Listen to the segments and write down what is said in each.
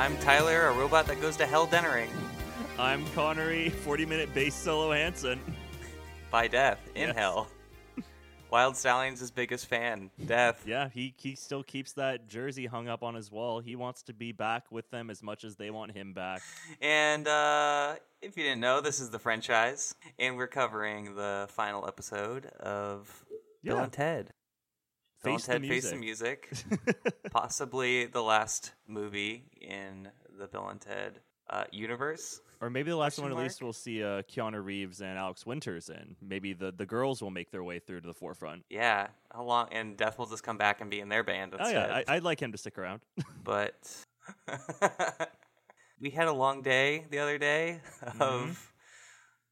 I'm Tyler, a robot that goes to hell dennering I'm Konnery, 40 minute bass solo Hanson. by death in Yes. hell. Wild Stallion's his biggest fan. Death. Yeah, he, he still keeps that jersey hung up on his wall. He wants to be back with them as much as they want him back. And uh, if you didn't know, this is the Friendchise, and we're covering the final episode of Bill and Ted. Face the Ted Face the Music. Possibly the last movie in the Bill and Ted uh, universe. or maybe the last Question one at least we'll see uh, Keanu Reeves and Alex Winters in. Maybe the, the girls will make their way through to the forefront. Yeah, how long? And Death will just come back and be in their band Instead. Oh, yeah, I, I'd like him to stick around. but we had a long day the other day Mm-hmm. of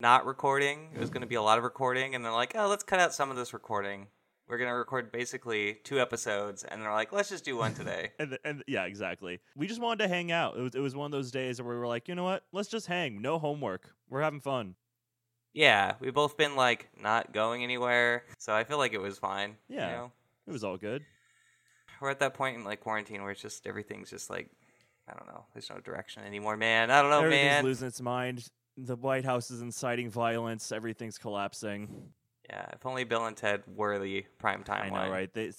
not recording. It was going to be a lot of recording, and they're like, "Oh, let's cut out some of this recording. We're going to record basically two episodes," and they're like, "Let's just do one today." And, and yeah, exactly. We just wanted to hang out. It was, it was one of those days where we were like, you know what? Let's just hang. No homework. We're having fun. yeah, we've both been like not going anywhere, so I feel like it was fine. Yeah. you know? It was all good. we're at that point in like quarantine where it's just everything's just like. I don't know. There's no direction anymore, man. I don't know, Everything's man. losing its mind. The White House is inciting violence. Everything's collapsing. Yeah, if only Bill and Ted were the prime I timeline. know, right? They,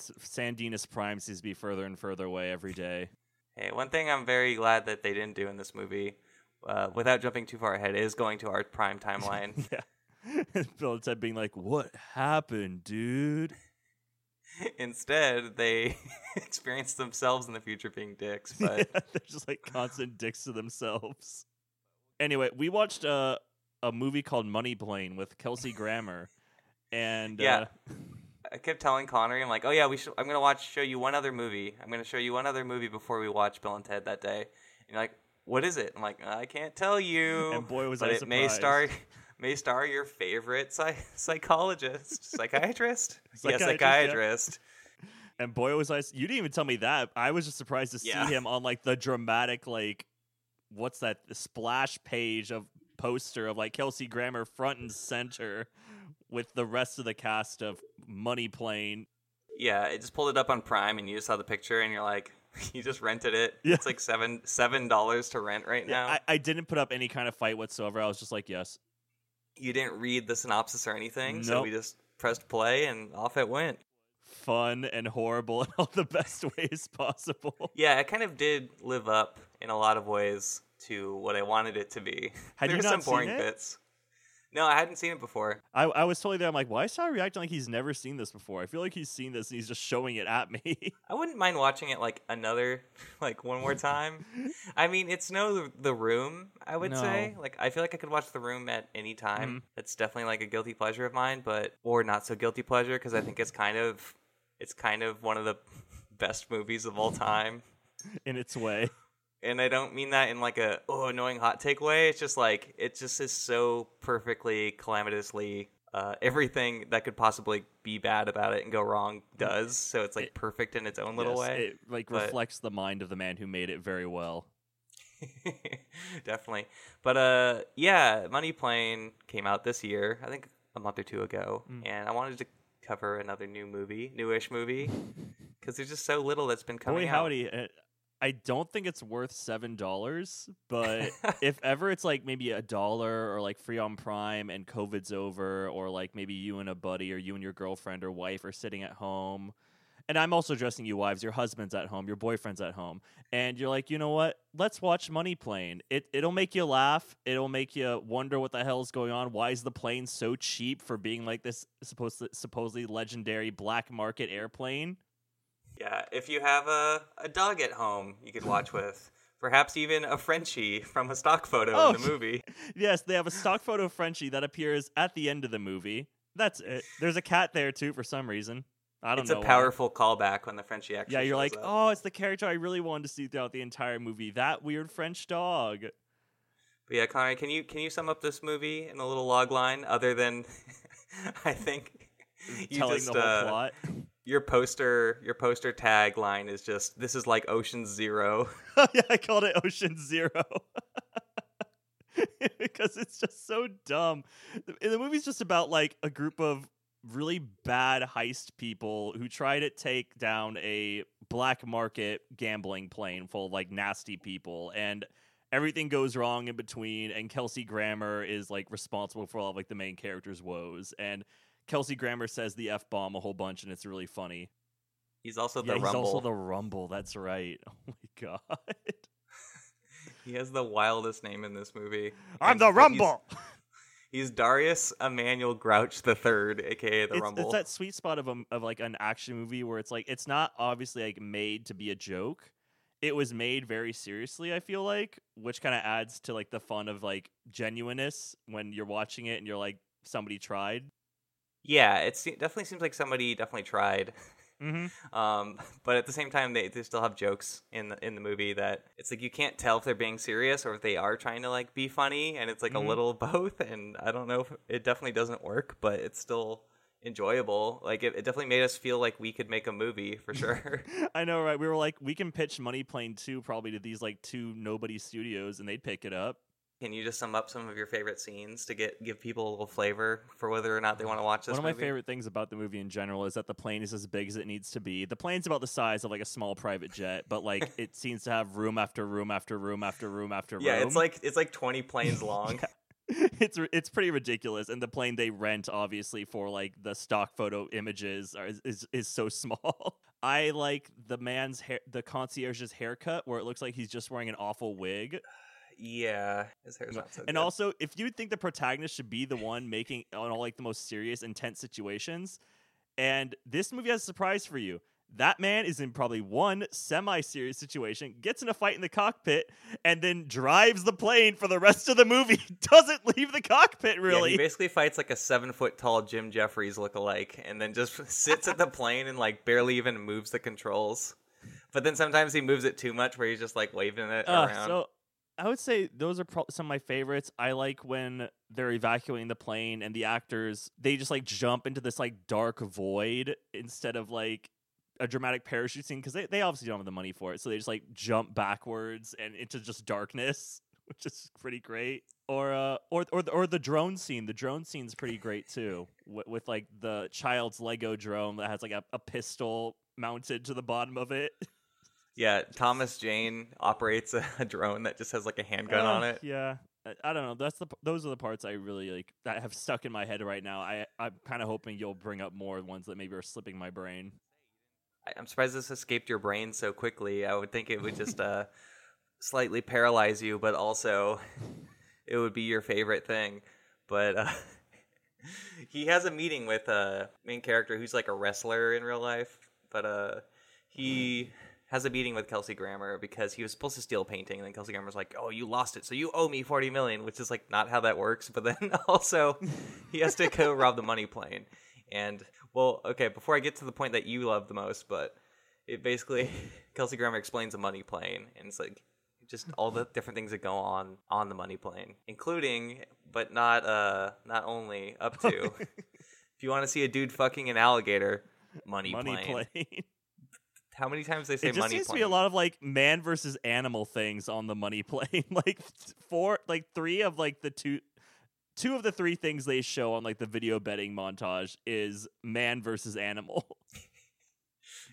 Prime seems to be further and further away every day. Hey, one thing I'm very glad that they didn't do in this movie, uh, without jumping too far ahead, is going to our prime timeline. yeah. Bill and Ted being like, "What happened, dude?" Instead, they experience themselves in the future being dicks. Yeah, But they're just like constant dicks to themselves. Anyway, we watched uh, a movie called Money Plane with Kelsey Grammer, and Yeah. uh, I kept telling Konnery, I'm like, "Oh yeah, we should. I'm gonna watch, show you one other movie. I'm gonna show you one other movie before we watch Bill and Ted that day." And you're like, "What is it?" I'm like, "I can't tell you." And boy, was but I it may star may star your favorite psy- psychologist, psychiatrist. yeah, Psychiatrist, yeah. and boy was I! You didn't even tell me that. I was just surprised to Yeah. see him on like the dramatic like, what's that the splash page of poster of like Kelsey Grammer front and center with the rest of the cast of Money Plane. Yeah, it just pulled it up on Prime, and you just saw the picture, and you're like, you just rented it. Yeah. It's like seven seven dollars to rent right Yeah, now. I, I didn't put up any kind of fight whatsoever. I was just like, yes, you didn't read the synopsis or anything, so we just pressed play, and off it went. fun and horrible in all the best ways possible. Yeah, it kind of did live up in a lot of ways to what I wanted it to be. Had there you not some seen boring it? bits. No, I hadn't seen it before. I, I was totally there. I'm like, why is Tyler reacting like he's never seen this before? I feel like he's seen this and he's just showing it at me. I wouldn't mind watching it like another, like one more time. I mean, it's no The Room, I would say. Like, I feel like I could watch The Room at any time. Mhm. It's definitely like a guilty pleasure of mine, but or not so guilty pleasure because I think it's kind of, it's kind of one of the best movies of all time. in its way. And I don't mean that in like a oh annoying hot take way. It's just like it just is so perfectly calamitously. Uh, everything that could possibly be bad about it and go wrong does. So it's like It- perfect in its own little Yes, way. It like but- reflects the mind of the man who made it very well. Definitely. But uh yeah, Money Plane came out this year, I think a month or two ago, Mm. and I wanted to cover another new movie, newish movie, cuz there's just so little that's been coming Boy, out. howdy. I don't think it's worth seven dollars, but if ever it's like maybe a dollar or like free on Prime and COVID's over, or like maybe you and a buddy or you and your girlfriend or wife are sitting at home, and I'm also addressing you wives, your husband's at home, your boyfriend's at home, and you're like, you know what? Let's watch Money Plane. It it'll make you laugh. It'll make you wonder what the hell's going on. Why is the plane so cheap for being like this supposed supposedly legendary black market airplane? Yeah, if you have a, a dog at home you could watch with, perhaps even a Frenchie from a stock photo Oh, in the movie. Yes, they have a stock photo of Frenchie that appears at the end of the movie. That's it. There's a cat there too for some reason. I don't It's know. a why. powerful callback when the Frenchie actually Yeah, you're like, up. oh, it's the character I really wanted to see throughout the entire movie. That weird French dog. But yeah, Connor, can you can you sum up this movie in a little log line other than I think you telling just, the whole uh, plot. Your poster your poster tagline is just this is like Ocean Zero. Oh, yeah, I called it Ocean Zero. because it's just so dumb. The, the movie's just about like a group of really bad heist people who try to take down a black market gambling plane full of like nasty people and everything goes wrong in between and Kelsey Grammer is like responsible for all of like the main character's woes and Kelsey Grammer says the F bomb a whole bunch and it's really funny. He's also the yeah, the he's Rumble. also the Rumble, that's right. Oh my god. He has the wildest name in this movie. I'm And the he's- Rumble. He's, Darius Emmanuel Grouch the Third, aka the it's, Rumble. it's that sweet spot of a, of like an action movie where it's like it's not obviously like made to be a joke. It was made very seriously, I feel like, which kind of adds to like the fun of like genuineness when you're watching it and you're like somebody tried. Yeah, it se- definitely seems like somebody definitely tried. Mm-hmm. Um, but at the same time, they, they still have jokes in the in the movie that it's like you can't tell if they're being serious or if they are trying to like be funny, and it's like Mhm. a little both. And I don't know if it definitely doesn't work, but it's still enjoyable. Like it, it definitely made us feel like we could make a movie for sure. I know, right? We were like, we can pitch Money Plane 2 probably to these like two nobody studios and they'd pick it up. Can you just sum up some of your favorite scenes to get give people a little flavor for whether or not they want to watch this? One of my movie? favorite things about the movie in general is that the plane is as big as it needs to be. The plane's about the size of like a small private jet, but like it seems to have room after room after room after room after room. Yeah, it's like it's like twenty planes long. it's it's pretty ridiculous, and the plane they rent obviously for like the stock photo images are, is, is is so small. I like the man's hair, the concierge's haircut, where it looks like he's just wearing an awful wig. Yeah, his hair's not so And good. also, if you think the protagonist should be the one making on all like the most serious, intense situations, and this movie has a surprise for you. That man is in probably one semi-serious situation, gets in a fight in the cockpit, and then drives the plane for the rest of the movie. Doesn't leave the cockpit Yeah, really. he basically fights like a seven foot tall Jim Jefferies look-alike, and then just sits at the plane and like barely even moves the controls. But then sometimes he moves it too much, where he's just like waving it Uh, around. so I would say those are pro- some of my favorites. I like when they're evacuating the plane and the actors they just like jump into this like dark void instead of like a dramatic parachute scene because they, they obviously don't have the money for it. So they just like jump backwards and into just darkness, which is pretty great. Or uh or or the, or the drone scene. The drone scene's pretty great too, with, with like the child's Lego drone that has like a, a pistol mounted to the bottom of it. yeah, Thomas Jane operates a, a drone that just has like a handgun Uh, on it. Yeah, I, I don't know. That's the those are the parts I really like that have stuck in my head right now. I I'm kind of hoping you'll bring up more ones that maybe are slipping my brain. I- I'm surprised this escaped your brain so quickly. I would think it would just uh, slightly paralyze you, but also it would be your favorite thing. But uh, he has a meeting with a main character who's like a wrestler in real life, but uh, he has a meeting with Kelsey Grammer because he was supposed to steal a painting, and then Kelsey Grammer's like, "Oh, you lost it, so you owe me forty million, which is like not how that works. But then also, he has to go rob the money plane, and well, okay, before I get to the point that you love the most, but it basically Kelsey Grammer explains the money plane, and it's like just all the different things that go on on the money plane, including but not uh not only up to if you want to see a dude fucking an alligator, money, Money plane. plane. How many times they say it just money seems plane? to be a lot of like man versus animal things on the money plane. like four, like three of like the two. Two of the three things they show on like the video betting montage is man versus animal.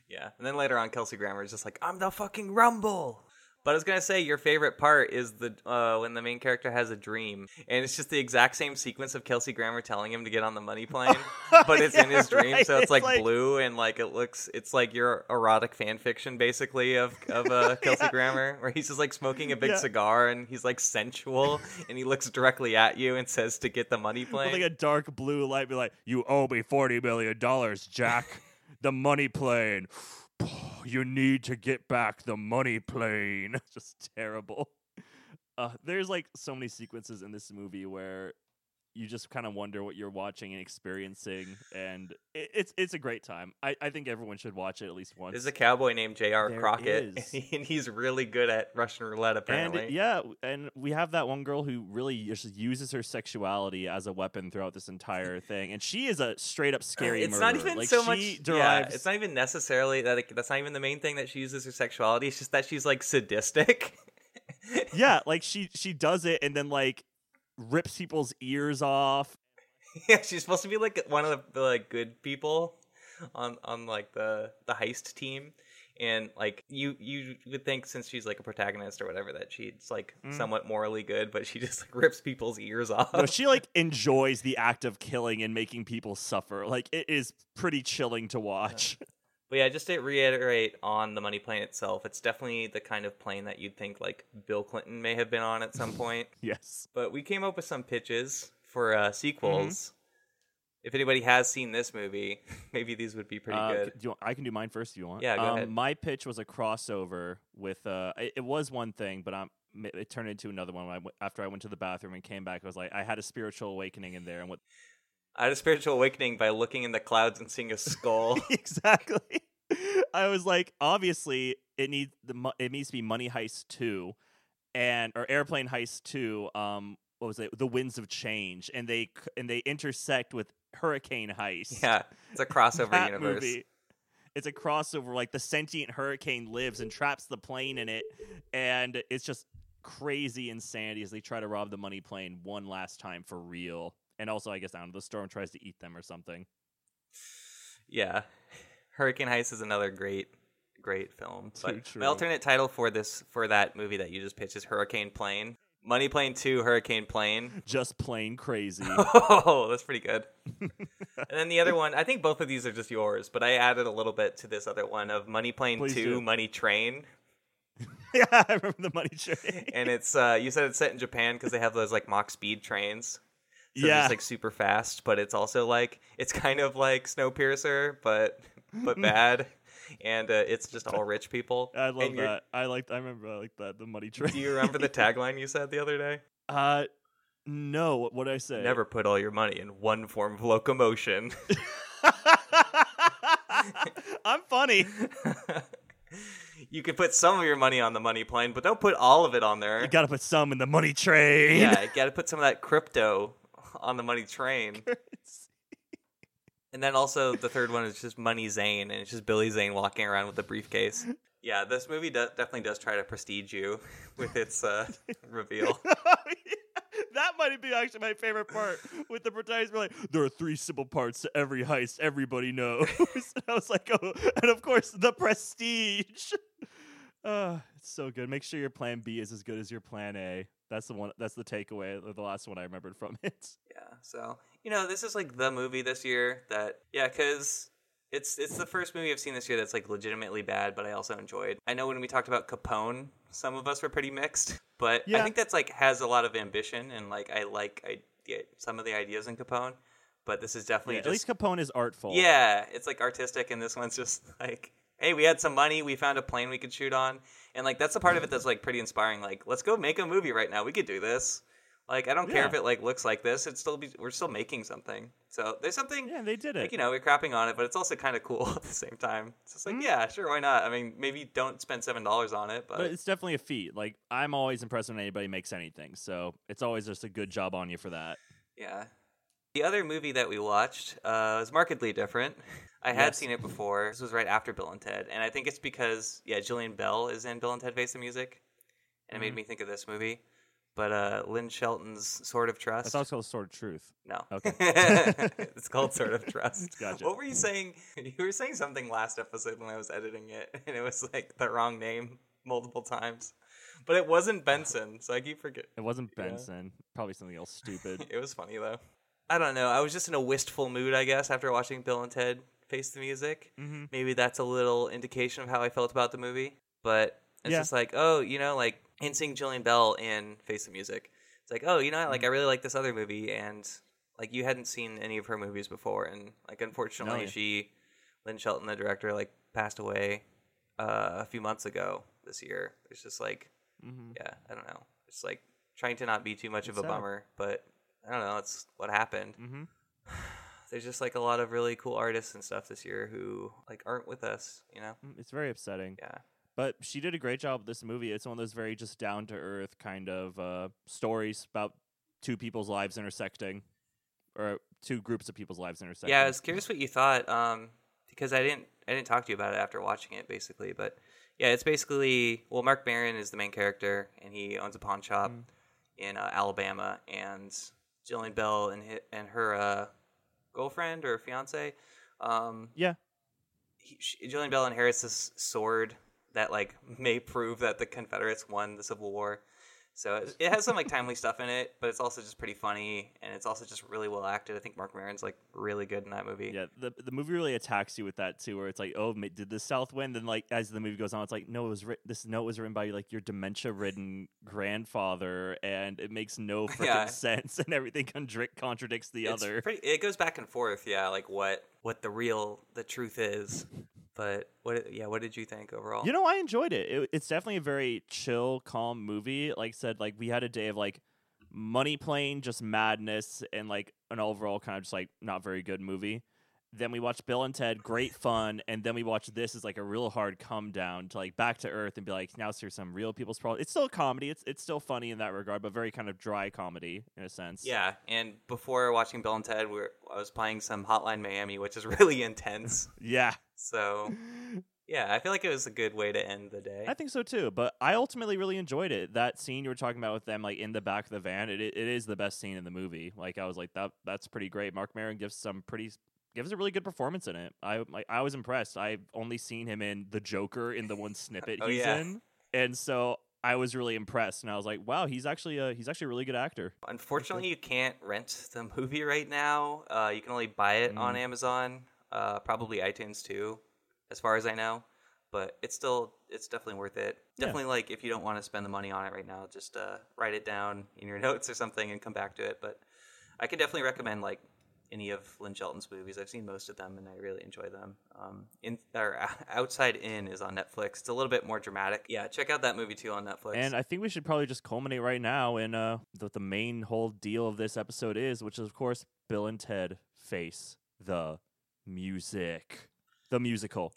Yeah, and then later on, Kelsey Grammer is just like, "I'm the fucking Rumble." But I was gonna say your favorite part is the uh, when the main character has a dream, and it's just the exact same sequence of Kelsey Grammer telling him to get on the money plane, but it's in his dream, right. so it's, It's like, like- blue and like it looks, it's like your erotic fan fiction basically of of uh, Kelsey Yeah. Grammer, where he's just like smoking a big Yeah. cigar and he's like sensual, and he looks directly at you and says to get the money With plane. like a dark blue light, be like, "You owe me forty million dollars, Jack. the money plane. You need to get back the money plane." Just terrible. Uh, there's like so many sequences in this movie where you just kind of wonder what you're watching and experiencing, and it, it's it's a great time. I, I think everyone should watch it at least once. There's a cowboy named J.R. There Crockett, is. and he's really good at Russian roulette. Apparently, And yeah, and we have that one girl who really just uses her sexuality as a weapon throughout this entire thing, and she is a straight up scary. it's not even like, so she much. Yeah, it's not even necessarily that. It, that's not even the main thing that she uses her sexuality. It's just that she's like sadistic. yeah, like she she does it and then like rips people's ears off. yeah, she's supposed to be like one of the, like good people on on like the the heist team. And like you, you would think since she's like a protagonist or whatever that she's like Mm. somewhat morally good, but she just like rips people's ears off. No, she like enjoys the act of killing and making people suffer. Like it is pretty chilling to watch. But yeah, just to reiterate on the money plane itself, it's definitely the kind of plane that you'd think like Bill Clinton may have been on at some point. yes. But we came up with some pitches for uh, sequels. Mm-hmm. If anybody has seen this movie, maybe these would be pretty Uh, good. do you want- I can do mine first if you want. Yeah, go um, ahead. My pitch was a crossover with. Uh, it, it was one thing, but um, it turned into another one when I after I went to the bathroom and came back. I was like, I had a spiritual awakening in there, and what I had a spiritual awakening by looking in the clouds and seeing a skull. exactly. I was like, obviously, it needs the mo- it needs to be Money Heist two, and or Airplane Heist two. Um, what was it? The Winds of Change, and they and they intersect with Hurricane Heist. yeah, it's a crossover universe. movie. It's a crossover. Like the sentient hurricane lives and traps the plane in it, and it's just crazy insanity as they try to rob the money plane one last time for real. And also, I guess I don't know, the storm tries to eat them or something. Yeah, Hurricane Heist is another great, great film. But true. my alternate title for this for that movie that you just pitched is Hurricane Plane. Money Plane Two, Hurricane Plane. Just plain crazy. Oh, that's pretty good. and then the other one, I think both of these are just yours, but I added a little bit to this other one of Money Plane Please 2, do. Money Train. yeah, I remember the money train. And it's, uh, you said it's set in Japan because they have those like mock speed trains. So yeah, it's like super fast, but it's also like, it's kind of like Snowpiercer, but, but bad. And uh, it's just all rich people. I love And that. I like. I remember. I like that. The money train. Do you remember the tagline you said the other day? Uh, no. What would I say? Never put all your money in one form of locomotion. I'm funny. you could put some of your money on the money plane, but don't put all of it on there. You gotta put some in the money train. yeah, you got to put some of that crypto on the money train. And then also the third one is just Money Zane, and it's just Billy Zane walking around with a briefcase. Yeah, this movie do- definitely does try to prestige you with its uh, reveal. that might be actually my favorite part with the protagonist being like, there are three simple parts to every heist everybody knows. and I was like, oh, and of course, the prestige. Uh, it's so good. Make sure your plan B is as good as your plan A. That's the one. That's the takeaway. The last one I remembered from it. Yeah, so you know, this is like the movie this year that yeah, because it's it's the first movie I've seen this year that's like legitimately bad, but I also enjoyed. I know when we talked about Capone, some of us were pretty mixed, but I think that's like has a lot of ambition and like I like I get some of the ideas in Capone, but this is definitely Yeah, at least Capone is artful. yeah, it's like artistic, and this one's just like, hey, we had some money, we found a plane we could shoot on, and like that's the part of it that's like pretty inspiring. Like, let's go make a movie right now. We could do this. Like, I don't care Yeah. if it like looks like this. It's still be, we're still making something. So there's something. yeah, they did it. Like you know, we're crapping on it, but it's also kind of cool at the same time. It's just like, Mhm. yeah, sure, why not? I mean, maybe don't spend seven dollars on it, but, But it's definitely a feat. Like I'm always impressed when anybody makes anything. So it's always just a good job on you for that. Yeah. The other movie that we watched uh, was markedly different. I had Yes. seen it before. This was right after Bill and Ted, and I think it's because yeah, Jillian Bell is in Bill and Ted Face the Music, and it made Mhm. me think of this movie. But uh, Lynn Shelton's Sword of I Trust. thought it was called Sword of Truth. no, Okay. it's called Sword of Trust. Gotcha. What were you saying? You were saying something last episode when I was editing it, and it was like the wrong name multiple times. But it wasn't Benson, so I keep forgetting. It wasn't Yeah. Benson. Probably something else stupid. It was funny though. I don't know. I was just in a wistful mood, I guess, after watching Bill and Ted Face the Music. mm-hmm. Maybe that's a little indication of how I felt about the movie. But it's Yeah. just like, oh, you know, like in seeing Jillian Bell in Face the Music, it's like, oh, you know, like I really like this other movie, and like you hadn't seen any of her movies before, and like unfortunately, yeah. she, Lynn Shelton, the director, like passed away uh, a few months ago this year. It's just like Mm-hmm. yeah, I don't know. It's like trying to not be too much It's of a sad. bummer, but I don't know. It's what happened. Mm-hmm. There's just like a lot of really cool artists and stuff this year who like aren't with us. You know? It's very upsetting. Yeah. But she did a great job with this movie. It's one of those very just down to earth kind of uh, stories about two people's lives intersecting, or two groups of people's lives intersecting. Yeah, I was curious what you thought. Um, because I didn't I didn't talk to you about it after watching it, basically. But yeah, it's basically well, Marc Maron is the main character, and he owns a pawn shop Mm. in uh, Alabama, and Jillian Bell and and her uh, girlfriend or fiance. Um, Yeah. he, she, Jillian Bell inherits this sword that like may prove that the Confederates won the Civil War. So it, it has some like timely stuff in it, but it's also just pretty funny, and it's also just really well acted. I think Marc Maron's like really good in that movie. Yeah, the the movie really attacks you with that too, where it's like, oh, did the South win? Then like as the movie goes on, it's like, no, it was this note was written by like your dementia-ridden grandfather, and it makes no freaking Yeah. sense, and everything contra- contradicts the It's other. pretty, it goes back and forth, yeah, like what what the real the truth is. But what yeah, what did you think overall? You know, I enjoyed it. it. It's definitely a very chill, calm movie. Like I said, like we had a day of like money plane, just madness, and like an overall kind of just like not very good movie. Then we watched Bill and Ted, great fun, and then we watched this as like a real hard come down to like back to earth and be like, now here's some real people's problems. It's still a comedy. It's it's still funny in that regard, but very kind of dry comedy in a sense. Yeah, and before watching Bill and Ted, we were, I was playing some Hotline Miami, which is really intense. yeah. So yeah, I feel like it was a good way to end the day. I think so too, but I ultimately really enjoyed it. That scene you were talking about with them, like in the back of the van, it it is the best scene in the movie. Like I was like that that's pretty great. Marc Maron gives some pretty gives a really good performance in it. I like I was impressed. I've only seen him in The Joker in the one snippet Oh, he's yeah. in, and so I was really impressed. And I was like, wow, he's actually a he's actually a really good actor. Unfortunately, you can't rent the movie right now. Uh, you can only buy it on Mm. Amazon, uh, probably iTunes too, as far as I know. But it's still it's definitely worth it. Yeah. Definitely like if you don't want to spend the money on it right now, just uh, write it down in your notes or something and come back to it. But I could definitely recommend like any of Lynn Shelton's movies. I've seen most of them and I really enjoy them. Um, in or Outside In is on Netflix. It's a little bit more dramatic. Yeah, check out that movie too on Netflix. And I think we should probably just culminate right now in uh what the main whole deal of this episode is, which is of course Bill and Ted face the music, the musical.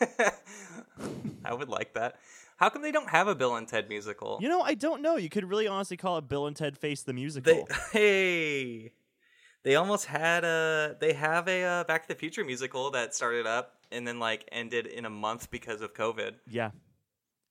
I would like that. How come they don't have a Bill and Ted musical? You know, I don't know. You could really honestly call it Bill and Ted Face the Musical. they hey, they almost had a. They have a uh, Back to the Future musical that started up and then like ended in a month because of COVID. yeah,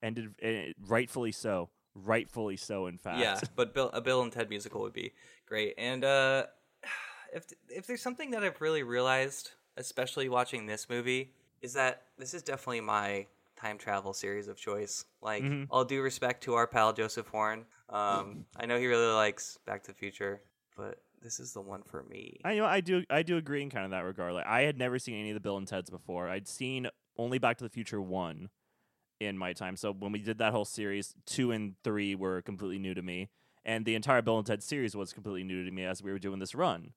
ended uh, rightfully so. Rightfully so, in fact. Yeah, but Bill, a Bill and Ted musical would be great. And uh, if if there's something that I've really realized, especially watching this movie, is that this is definitely my time travel series of choice. Like, Mhm. all due respect to our pal Joseph Horn, um, I know he really likes Back to the Future, but this is the one for me. I know I do I do agree in kind of that regard. Like I had never seen any of the Bill and Ted's before. I'd seen only Back to the Future one in my time. So when we did that whole series, two and three were completely new to me, and the entire Bill and Ted series was completely new to me as we were doing this run.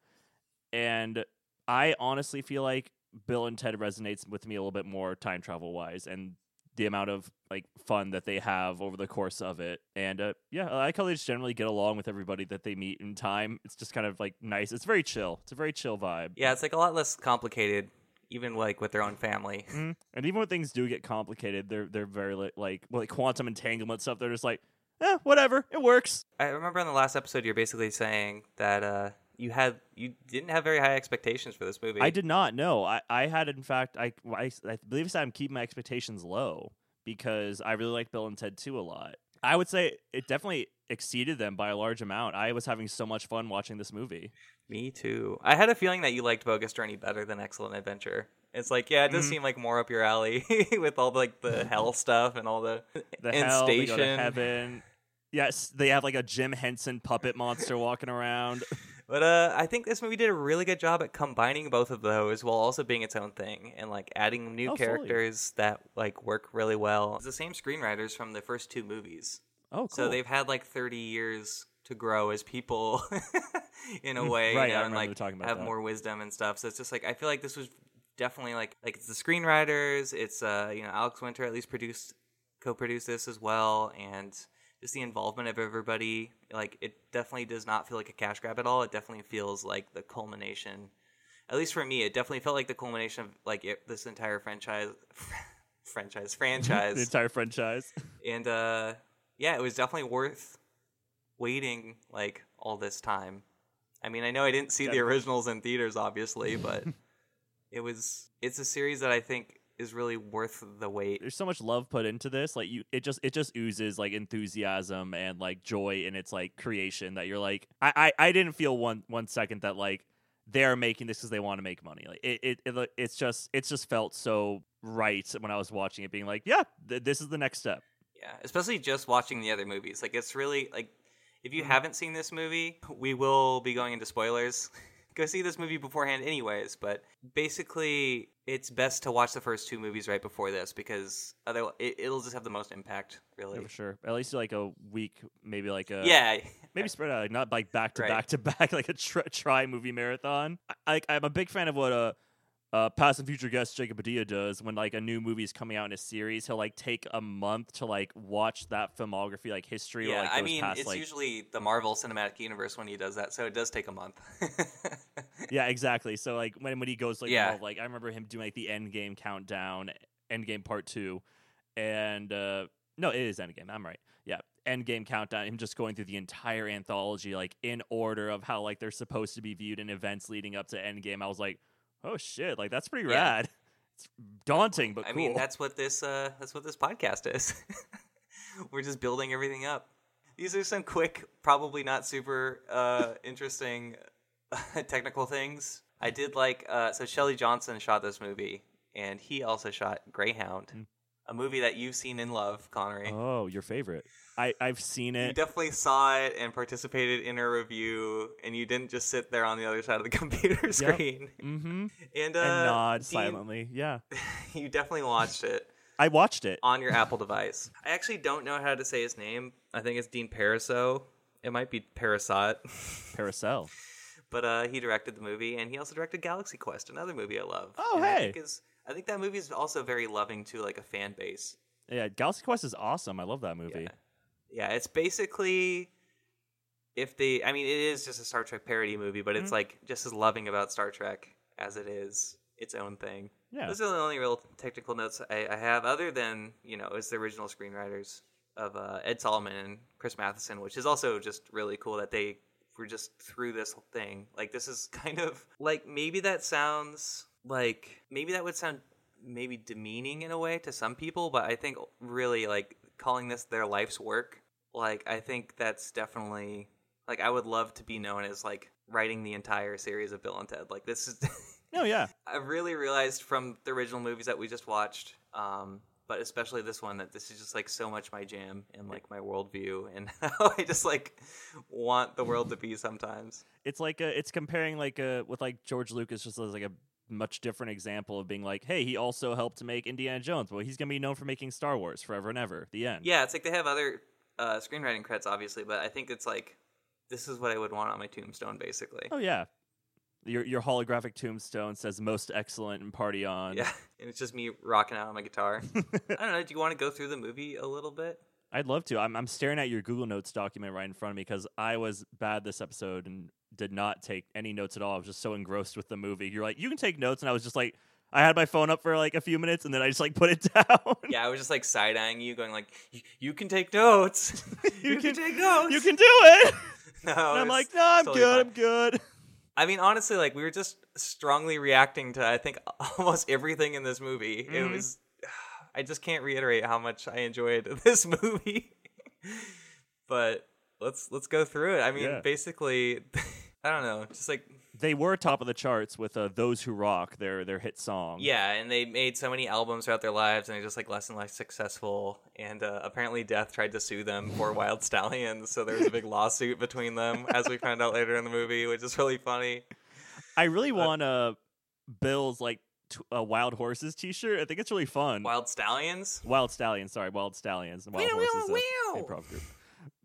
And I honestly feel like Bill and Ted resonates with me a little bit more time travel wise, and the amount of like fun that they have over the course of it. And uh, yeah, I like how they just generally get along with everybody that they meet in time. It's just kind of like nice. It's very chill. It's a very chill vibe. yeah, it's like a lot less complicated, even like with their own family. Mhm. And even when things do get complicated, they're they're very li- like well, like quantum entanglement stuff. They're just like, eh, whatever, it works. I remember in the last episode, you're basically saying that uh, you had you didn't have very high expectations for this movie. I did not know. I, I had in fact I, I I believe I said I'm keeping my expectations low because I really like Bill and Ted 2 a lot. I would say it definitely exceeded them by a large amount. I was having so much fun watching this movie. Me too. I had a feeling that you liked Bogus Journey better than Excellent Adventure. It's like, yeah, it does Mhm. seem like more up your alley with all like the hell stuff and all the The and hell, station. go to heaven. Yes, they have like a Jim Henson puppet monster walking around. But uh, I think this movie did a really good job at combining both of those while also being its own thing and like adding new Oh, characters that like work really well. It's the same screenwriters from the first two movies. Oh, cool. So they've had like 30 years to grow as people in a way, Right, you know, and like talking about have that. more wisdom and stuff. So it's just like I feel like this was definitely like like it's the screenwriters, it's uh you know Alex Winter at least produced co-produced this as well and just the involvement of everybody like it definitely does not feel like a cash grab at all. It definitely feels like the culmination at least for me, it definitely felt like the culmination of like it, this entire franchise franchise franchise the entire franchise. and uh yeah it was definitely worth waiting like all this time i mean i know i didn't see the originals in theaters obviously but it was it's a series that i think is really worth the wait. There's so much love put into this. Like you, it just it just oozes like enthusiasm and like joy in its like creation. That you're like, I I, I didn't feel one one second that like they're making this because they want to make money. Like it, it, it it's just it's just felt so right when I was watching it, being like, yeah, th- this is the next step. Yeah, especially just watching the other movies. Like it's really like if you Mhm. haven't seen this movie, we will be going into spoilers. Go see this movie beforehand, anyways. But basically, it's best to watch the first two movies right before this because otherwise, it, it'll just have the most impact. Really. Yeah, for sure. At least like a week, maybe like a Yeah. maybe spread out, like not like back to Right. back to back, like a tr- try movie marathon. I, I, I'm a big fan of what uh, uh, past and future guest Jacob Padilla does when like a new movie is coming out in a series. He'll like take a month to like watch that filmography, like history. or, Yeah, like, I mean, past, it's like, usually the Marvel Cinematic Universe when he does that, so it does take a month. yeah, exactly. So like when when he goes like Yeah. more, like I remember him doing like the End Game countdown, End Game Part Two, and uh no, it is End Game. I'm right. Yeah, End Game countdown. Him just going through the entire anthology like in order of how like they're supposed to be viewed in events leading up to End Game. I was like, oh shit, like that's pretty Yeah. rad. It's daunting, but I cool. mean, that's what this uh, that's what this podcast is. We're just building everything up. These are some quick, probably not super uh, interesting technical things. I did like uh, so Shelly Johnson shot this movie, and he also shot Greyhound, Mm. a movie that you've seen and love, Konnery. oh, your favorite. I I've seen it. You definitely saw it and participated in a review, and you didn't just sit there on the other side of the computer screen mm-hmm. and, uh, and nod silently. Yeah, You definitely watched it. I watched it. on your Apple device. I actually don't know how to say his name. I think it's Dean Parisot. It might be Parasot, Paracel. but uh, he directed the movie, and he also directed Galaxy Quest, another movie I love. Oh, And I hey. think, is, I think that movie is also very loving to like a fan base. Yeah, Galaxy Quest is awesome. I love that movie. Yeah, yeah. It's basically if they. I mean, it is just a Star Trek parody movie, but it's Mhm. like just as loving about Star Trek as it is its own thing. Yeah. Those are the only real technical notes I, I have, other than you know, is the original screenwriters of uh, Ed Solomon and Chris Matheson, which is also just really cool that they were just through this whole thing. Like this is kind of like maybe that sounds like maybe that would sound maybe demeaning in a way to some people, but I think really like calling this their life's work, like I think that's definitely like I would love to be known as like writing the entire series of Bill and Ted. Like this is Oh yeah. I've really realized from the original movies that we just watched, um, but especially this one, that this is just like so much my jam and like my worldview and how I just like want the world to be sometimes. It's like a, it's comparing like a with like George Lucas just as like a much different example of being like, hey, he also helped to make Indiana Jones. Well, he's gonna be known for making Star Wars forever and ever. The end. Yeah, it's like they have other uh, screenwriting credits, obviously, but I think it's like this is what I would want on my tombstone, basically. Oh yeah. Your your holographic tombstone says most excellent and party on. Yeah, and it's just me rocking out on my guitar. I don't know. Do you want to go through the movie a little bit? I'd love to. I'm I'm staring at your Google Notes document right in front of me because I was bad this episode and did not take any notes at all. I was just so engrossed with the movie. You're like, you can take notes, and I was just like, I had my phone up for like a few minutes, and then I just like put it down. Yeah, I was just like side eyeing you, going like, "You can take notes. You you, can, can- take notes. you can do it. No, And I'm like, no, I'm totally good. fine. I'm good. I mean, honestly, like we were just strongly reacting to I think almost everything in this movie. It Mhm. was I just can't reiterate how much I enjoyed this movie. but let's let's go through it. I mean, Yeah. basically I don't know, just like They were top of the charts with uh, "Those Who Rock," their their hit song. yeah, and they made so many albums throughout their lives and they're just like less and less successful and uh, apparently Death tried to sue them for Wild Stallions, so there was a big lawsuit between them as we found out later in the movie, which is really funny. I really Uh, want uh, Bill's like t- uh, Wild Horses T-shirt. I think it's really fun. Wild Stallions? Wild Stallions, sorry, Wild Stallions. Wild Horses, uh, improv group.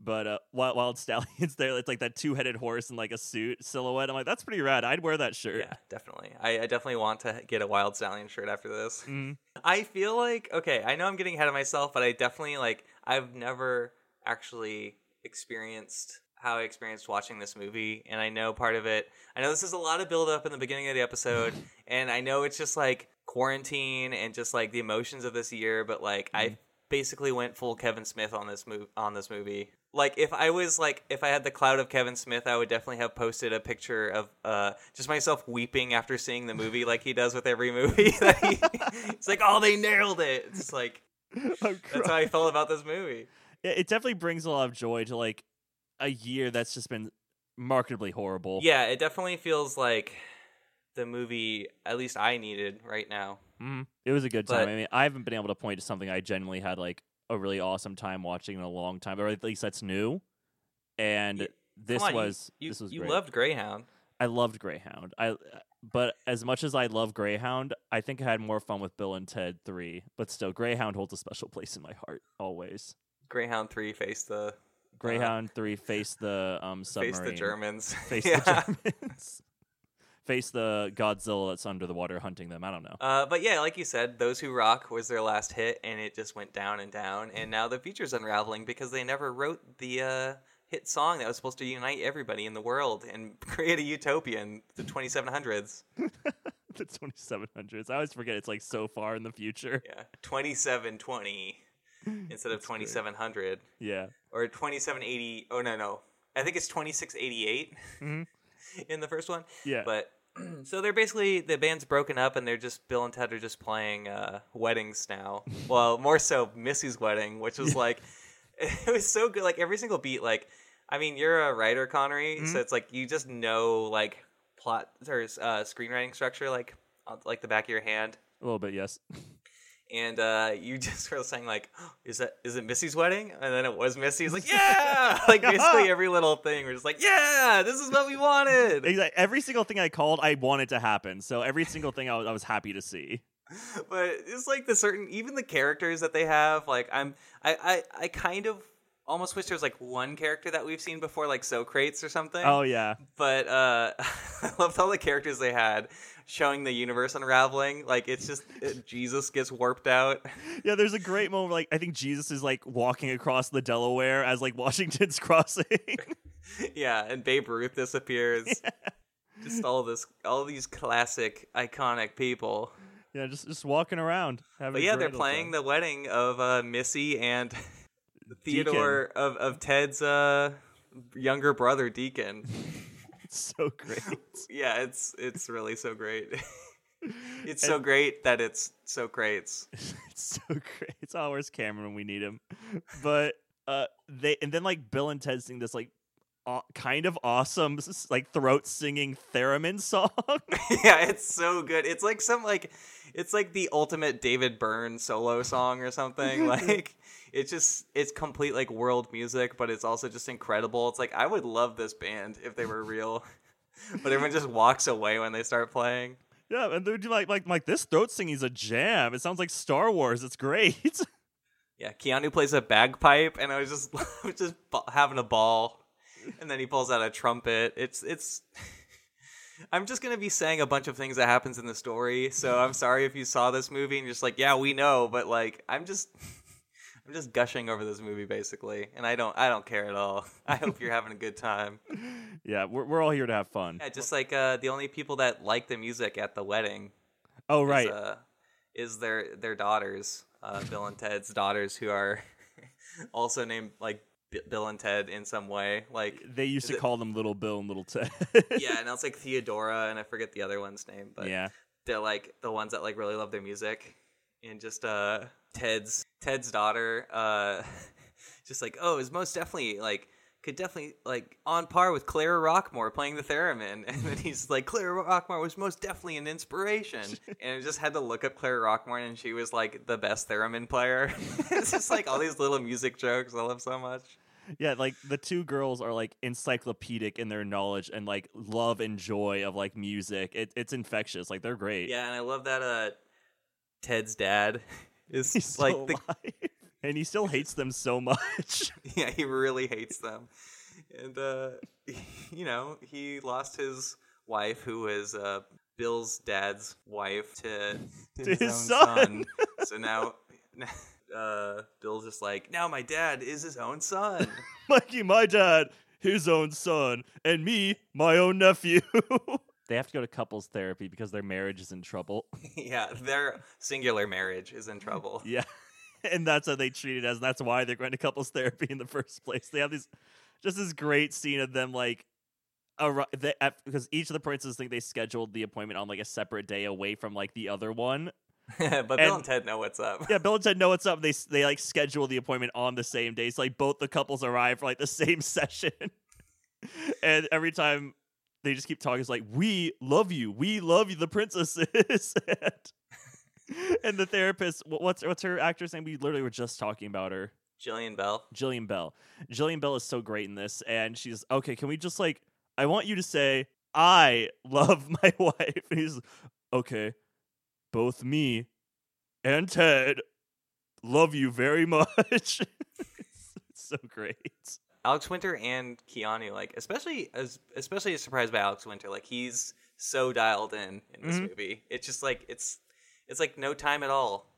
But uh, Wild, Wild Stallions, there it's like that two-headed horse in like a suit silhouette. I'm like, that's pretty rad. I'd wear that shirt. Yeah, definitely. I, I definitely want to get a Wild Stallion shirt after this. Mhm. I feel like okay, I know I'm getting ahead of myself, but I definitely like I've never actually experienced how I experienced watching this movie, and I know part of it. I know this is a lot of build up in the beginning of the episode, and I know it's just like quarantine and just like the emotions of this year, but like I basically went full Kevin Smith on this move on this movie. Like if I was like if I had the cloud of Kevin Smith, I would definitely have posted a picture of uh just myself weeping after seeing the movie, like he does with every movie. he, it's like, oh, they nailed it. It's like that's how I felt about this movie. it, it definitely brings a lot of joy to like a year that's just been markedly horrible. Yeah, it definitely feels like the movie at least I needed right now. Mhm. It was a good But- time. I mean, I haven't been able to point to something I genuinely had like a really awesome time watching in a long time, or at least that's new. And Yeah, this on, was you, this was you great. loved Greyhound. I loved Greyhound. I but as much as I love Greyhound, I think I had more fun with Bill and Ted 3, but still Greyhound holds a special place in my heart always. Greyhound Three faced the Greyhound 3 face the um faced submarine. the Germans. Face yeah. the Germans. Face the Godzilla that's under the water hunting them. I don't know. Uh, but yeah, like you said, "Those Who Rock" was their last hit, and it just went down and down. And now the future's unraveling because they never wrote the uh, hit song that was supposed to unite everybody in the world and create a utopia in the 2700s. the 2700s. I always forget it's like so far in the future. Yeah, 2720 instead of That's great. 2700 Yeah. or 2780. Oh no, no, I think it's 2688 Mhm. in the first one. Yeah. But so they're basically the band's broken up and they're just Bill and Ted are just playing uh, weddings now. Well, more so Missy's wedding, which was like it was so good. Like every single beat, like I mean, you're a writer, Konnery, Mm-hmm. so it's like you just know like plot or uh, screenwriting structure like on like the back of your hand. a little bit, yes. And uh, you just were saying like, "Is that is it Missy's wedding?" And then it was Missy's. Like, yeah, like basically every little thing. We're just like, "Yeah, this is what we wanted." Exactly. Every single thing I called, I wanted to happen. So every single thing I was, I was happy to see. but it's like the certain even the characters that they have like i'm i i, I kind of almost wish there was like one character that we've seen before like socrates or something Oh yeah. but uh i loved all the characters they had showing the universe unraveling like it's just it, jesus gets warped out Yeah, there's a great moment like I think Jesus is like walking across the Delaware as like Washington's crossing. yeah and babe ruth disappears just all this all these classic iconic people yeah, just just walking around. Having But yeah, they're playing time. the wedding of uh, Missy and Theodore of, of Ted's uh, younger brother, Deacon. So great. Yeah, it's it's really so great. it's so great that it's so great. it's so great. It's always Cameron when we need him? But uh, they and then like Bill and Ted sing this like kind of awesome like throat singing theremin song. yeah, it's so good. It's like some like it's like the ultimate David Byrne solo song or something. like it's just it's complete like world music, but it's also just incredible. It's like I would love this band if they were real. but everyone just walks away when they start playing. yeah, and they're like like like this throat singing is a jam. It sounds like Star Wars. It's great. Yeah, Keanu plays a bagpipe, and I was just I was just having a ball, and then he pulls out a trumpet. It's it's. I'm just gonna be saying a bunch of things that happens in the story, so I'm sorry if you saw this movie and you're just like, yeah, we know, but like, I'm just, I'm just gushing over this movie basically, and I don't, I don't care at all. I hope you're having a good time. yeah, we're we're all here to have fun. Yeah, just like uh, the only people that like the music at the wedding Oh is, right. uh, is their their daughters, uh, Bill and Ted's daughters, who are also named like B- Bill and Ted in some way. Like, they used to it- call them Little Bill and Little Ted. yeah, and it's like Theodora, and I forget the other one's name, but yeah. they're like the ones that like really love their music, and just uh, Ted's Ted's daughter, uh, just like oh, is most definitely like. Could definitely like on par with Clara Rockmore playing the theremin, and then he's like Clara Rockmore was most definitely an inspiration, and I just had to look up Clara Rockmore, and she was like the best theremin player. it's just like all these little music jokes I love so much. Yeah, like the two girls are like encyclopedic in their knowledge and like love and joy of like music. It, it's infectious. Like they're great. Yeah, and I love that uh, Ted's dad is He's like the and he still hates them so much. yeah, he really hates them. And uh you know, he lost his wife who is uh Bill's dad's wife to, To his son. So now uh Bill's just like, "Now my dad is his own son." Mikey, my dad, his own son, and me, my own nephew. they have to go to couples therapy because their marriage is in trouble. yeah, their singular marriage is in trouble. Yeah. and that's how they treat it as. That's why they're going to couples therapy in the first place. They have these just this great scene of them like arri- they, because each of the princes think they scheduled the appointment on like a separate day away from like the other one. but Bill And- and Ted know what's up. Yeah, Bill and Ted know what's up. They they like schedule the appointment on the same day. So like both the couples arrive for like the same session, and every time they just keep talking, it's like we love you, we love you, the princesses. and, and the therapist, wh- what's what's her actress name? We literally were just talking about her. Jillian Bell. Jillian Bell. Jillian Bell is so great in this, and she's okay. Can we just like? I want you to say, "I love my wife." And he's okay. Both me and Ted love you very much. it's, it's so great. Alex Winter and Keanu, like especially as especially surprised by Alex Winter, like he's so dialed in in this Mhm. movie. It's just like it's it's like no time at all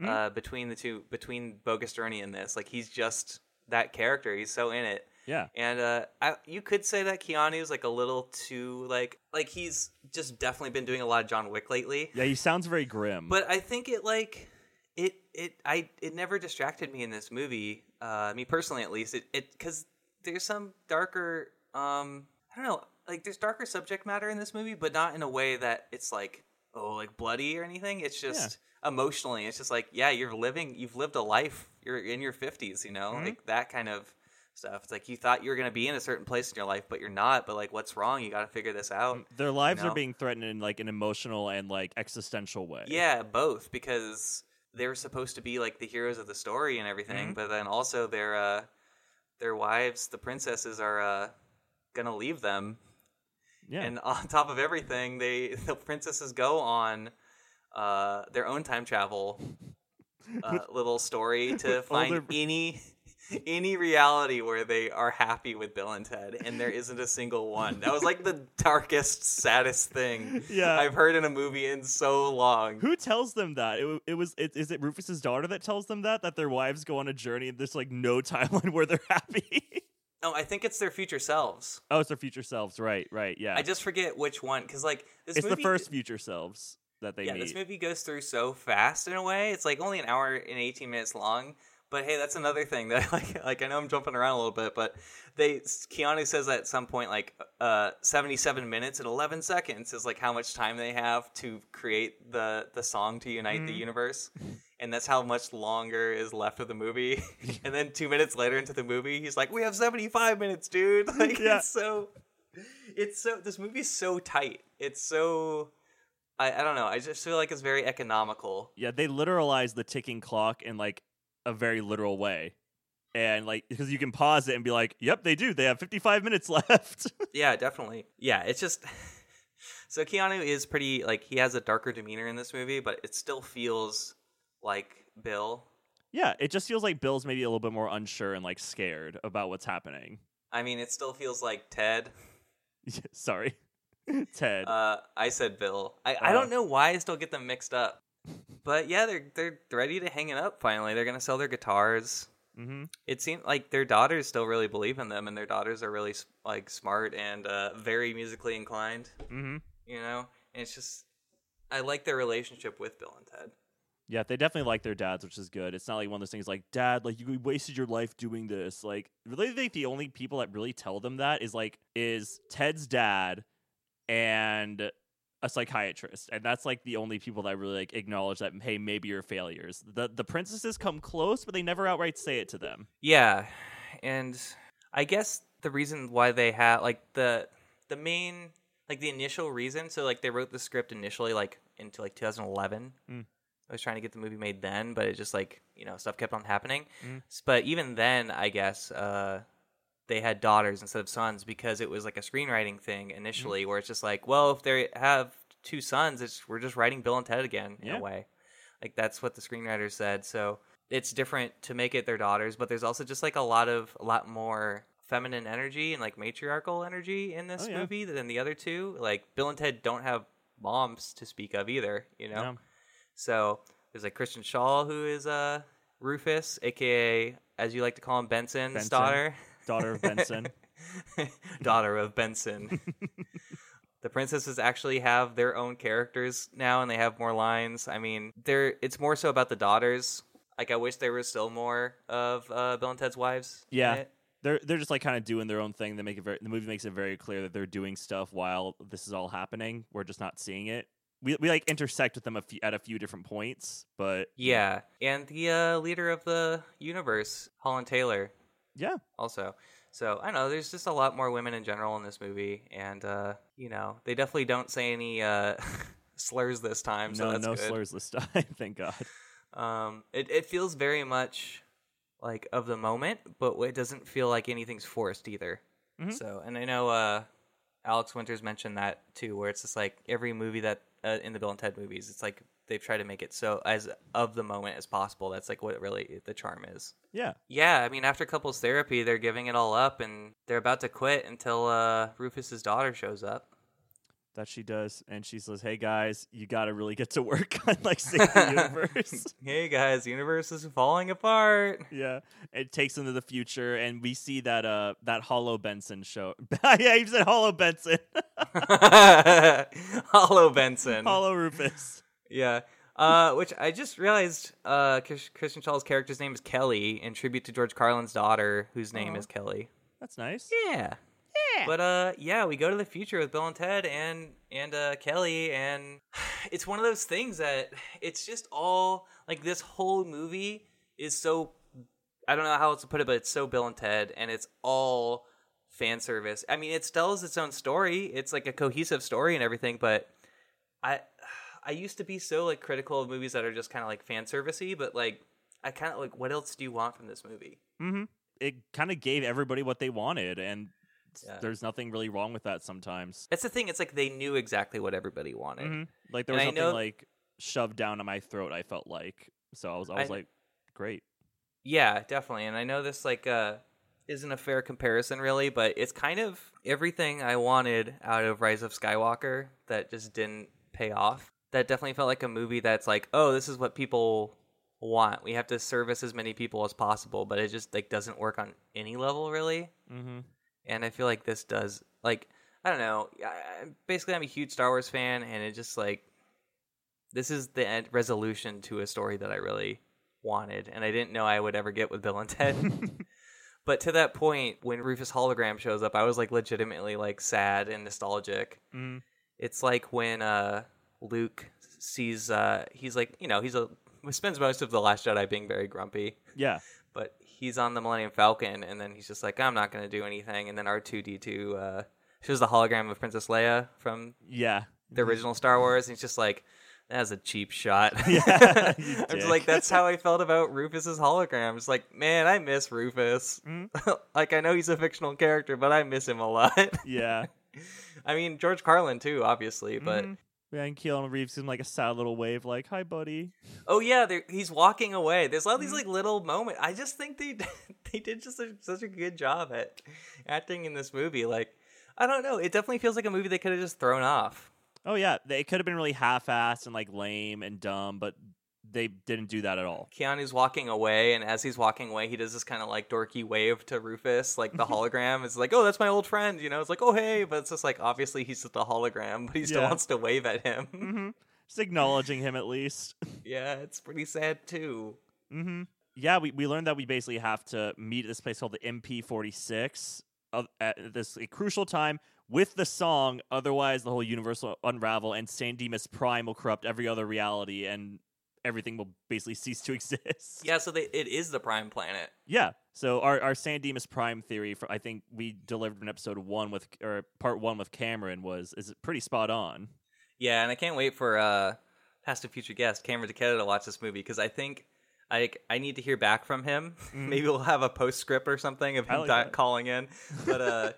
Mhm. uh, between the two between Bogus Journey and this. Like he's just that character. He's so in it. Yeah. And uh, I, you could say that Keanu's like a little too like like he's just definitely been doing a lot of John Wick lately. Yeah, he sounds very grim. But I think it like it it I it never distracted me in this movie. Uh, me personally, at least, it it because there's some darker um I don't know like there's darker subject matter in this movie, but not in a way that it's like oh like bloody or anything. It's just emotionally, it's just like yeah, you're living, you've lived a life. You're in your fifties, you know, Mhm. like that kind of stuff. It's like you thought you were gonna be in a certain place in your life, but you're not. But like, what's wrong? You got to figure this out. Their lives know? are being threatened in like an emotional and like existential way. Yeah, both because they're supposed to be like the heroes of the story and everything, Mhm. but then also their uh their wives, the princesses are uh gonna leave them. Yeah. And on top of everything, they the princesses go on uh their own time travel uh, little story to find older- any any reality where they are happy with Bill and Ted, and there isn't a single one. That was like the darkest, saddest thing Yeah. I've heard in a movie in so long. Who tells them that? It, it was it, is it Rufus's daughter that tells them that that their wives go on a journey and there's like no timeline where they're happy. No, I think it's their future selves. oh, it's their future selves, right? Right, yeah. I just forget which one because like this it's movie, the first future selves that they yeah, meet. this movie goes through so fast in a way. It's like only an hour and eighteen minutes long. But hey, that's another thing that I like. Like I know I'm jumping around a little bit, but they Keanu says at some point like uh, 77 minutes and 11 seconds is like how much time they have to create the the song to unite the Mhm. universe, and that's how much longer is left of the movie. and then two minutes later into the movie, he's like, "We have 75 minutes, dude!" Like Yeah. it's so, it's so. This movie's so tight. It's so. I, I don't know. I just feel like it's very economical. yeah, they literalize the ticking clock and like a very literal way. And like because you can pause it and be like, "Yep, they do. They have 55 minutes left." Yeah, definitely. Yeah, it's just so Keanu is pretty like he has a darker demeanor in this movie, but it still feels like Bill. yeah, it just feels like Bill's maybe a little bit more unsure and like scared about what's happening. I mean, it still feels like Ted. Sorry. Ted. Uh, I said Bill. I, I Oh. don't know why I still get them mixed up. But yeah, they're they're ready to hang it up finally. They're gonna sell their guitars. mhm. It seems like their daughters still really believe in them, and their daughters are really like smart and uh, very musically inclined. Mhm. You know, and it's just I like their relationship with Bill and Ted. Yeah, they definitely like their dads, which is good. It's not like one of those things like, Dad, like you wasted your life doing this. Like, really, I think the only people that really tell them that is like is Ted's dad and a psychiatrist, and that's like the only people that really like acknowledge that. Hey, maybe you're failures. The the princesses come close, but they never outright say it to them. Yeah, and I guess the reason why they have like the the main like the initial reason. So like they wrote the script initially like into like 2011. Mm. I was trying to get the movie made then, but it just like you know stuff kept on happening. Mm. But even then, I guess uh, they had daughters instead of sons because it was like a screenwriting thing initially, where it's just like, well, if they have two sons, it's we're just writing Bill and Ted again in Yeah. a way. Like that's what the screenwriter said. So it's different to make it their daughters, but there's also just like a lot of a lot more feminine energy and like matriarchal energy in this Oh, yeah. movie than the other two. Like Bill and Ted don't have moms to speak of either, you know. Yeah. So there's like Kristen Schaal who is uh Rufus, aka as you like to call him Benson's Benson. daughter. Daughter of Benson. daughter of Benson. the princesses actually have their own characters now and they have more lines. I mean, they're it's more so about the daughters. Like I wish there was still more of uh, Bill and Ted's Wives. Yeah. they're they're just like kind of doing their own thing. They make it very the movie makes it very clear that they're doing stuff while this is all happening. We're just not seeing it. We we like intersect with them a few, at a few different points, but Yeah, and the uh, leader of the universe, Holland Taylor, yeah, also. So I don't know. There's just a lot more women in general in this movie, and uh, you know they definitely don't say any uh, slurs this time. so no that's no good. slurs this time. Thank God. Um, it it feels very much like of the moment, but it doesn't feel like anything's forced either. Mhm. So, and I know uh, Alex Winters mentioned that too, where it's just like every movie that uh, in the Bill and Ted movies, it's like they've tried to make it so as of the moment as possible. That's like what really the charm is. Yeah, Yeah, I mean, after couples therapy, they're giving it all up and they're about to quit until uh, Rufus's daughter shows up. that she does, and she says, "Hey guys, you got to really get to work on like saving the universe." hey guys, the universe is falling apart. yeah, it takes them to the future, and we see that uh that Hollow Benson show. yeah, you said Hollow Benson, Hollow Benson. Hollow Rufus. Yeah. Uh, which I just realized uh, Kristen Schaal's character's name is Kelly in tribute to George Carlin's daughter, whose name is Kelly. That's nice. Yeah. Yeah. But uh, yeah, we go to the future with Bill and Ted and and uh, Kelly, and it's one of those things that it's just all like this whole movie is so I don't know how else to put it, but it's so Bill and Ted, and it's all fan service. I mean, it tells its own story. It's like a cohesive story and everything, but I I used to be so like critical of movies that are just kind of like fan servicey, but like I kind of like what else do you want from this movie? Mm-hmm. It kind of gave everybody what they wanted, and Yeah. there's nothing really wrong with that sometimes. That's the thing. It's like they knew exactly what everybody wanted. Mhm. Like there was I nothing know- like shoved down my throat. I felt like so I was I was I- like, great. Yeah, definitely. And I know this like uh isn't a fair comparison really, but it's kind of everything I wanted out of Rise of Skywalker that just didn't pay off. That definitely felt like a movie that's like, oh, this is what people want. We have to service as many people as possible, but it just like doesn't work on any level really. Mm-hmm. And I feel like this does like I don't know. I, basically, I'm a huge Star Wars fan, and it just like this is the end resolution to a story that I really wanted, and I didn't know I would ever get with Bill and Ted. but to that point, when Rufus hologram shows up, I was like legitimately like sad and nostalgic. mm It's like when uh, Luke sees uh, he's like you know he's a spends most of the Last Jedi being very grumpy Yeah. but he's on the Millennium Falcon, and then he's just like, I'm not going to do anything. And then R2D2 uh, shows the hologram of Princess Leia from Yeah. the original Star Wars, and he's just like, that's a cheap shot. Yeah, I'm just like, that's how I felt about Rufus's hologram. It's like, man, I miss Rufus. Mhm. like, I know he's a fictional character, but I miss him a lot. Yeah. I mean, George Carlin, too, obviously, but. Mhm. Yeah, and Keanu Reeves him like a sad little wave, like "Hi, buddy." Oh yeah, he's walking away. There's all these Mm-hmm. like little moments. I just think they they did just a, such a good job at acting in this movie. Like, I don't know. It definitely feels like a movie they could have just thrown off. Oh yeah, they- it could have been really half-assed and like lame and dumb, but they didn't do that at all. Keanu's walking away, and as he's walking away, he does this kind of like dorky wave to Rufus, like the hologram. It's like, oh, that's my old friend. You know, it's like, oh hey, but it's just like obviously he's just a hologram, but he still Yeah. wants to wave at him. hmm Just acknowledging him at least. yeah, it's pretty sad too. hmm Yeah, we, we learned that we basically have to meet at this place called the MP46 of, at this a crucial time with the song. Otherwise, the whole universe will unravel, and San Dimas Prime will corrupt every other reality, and everything will basically cease to exist. Yeah, so they, it is the Prime Planet. Yeah. So our our San Dimas Prime theory, for I think we delivered in episode one with or part one with Cameron was is pretty spot on. Yeah, and I can't wait for uh, past and future guest Cameron Dequetta to watch this movie because I think I I need to hear back from him. Maybe we'll have a postscript or something of him like di- calling in, but uh,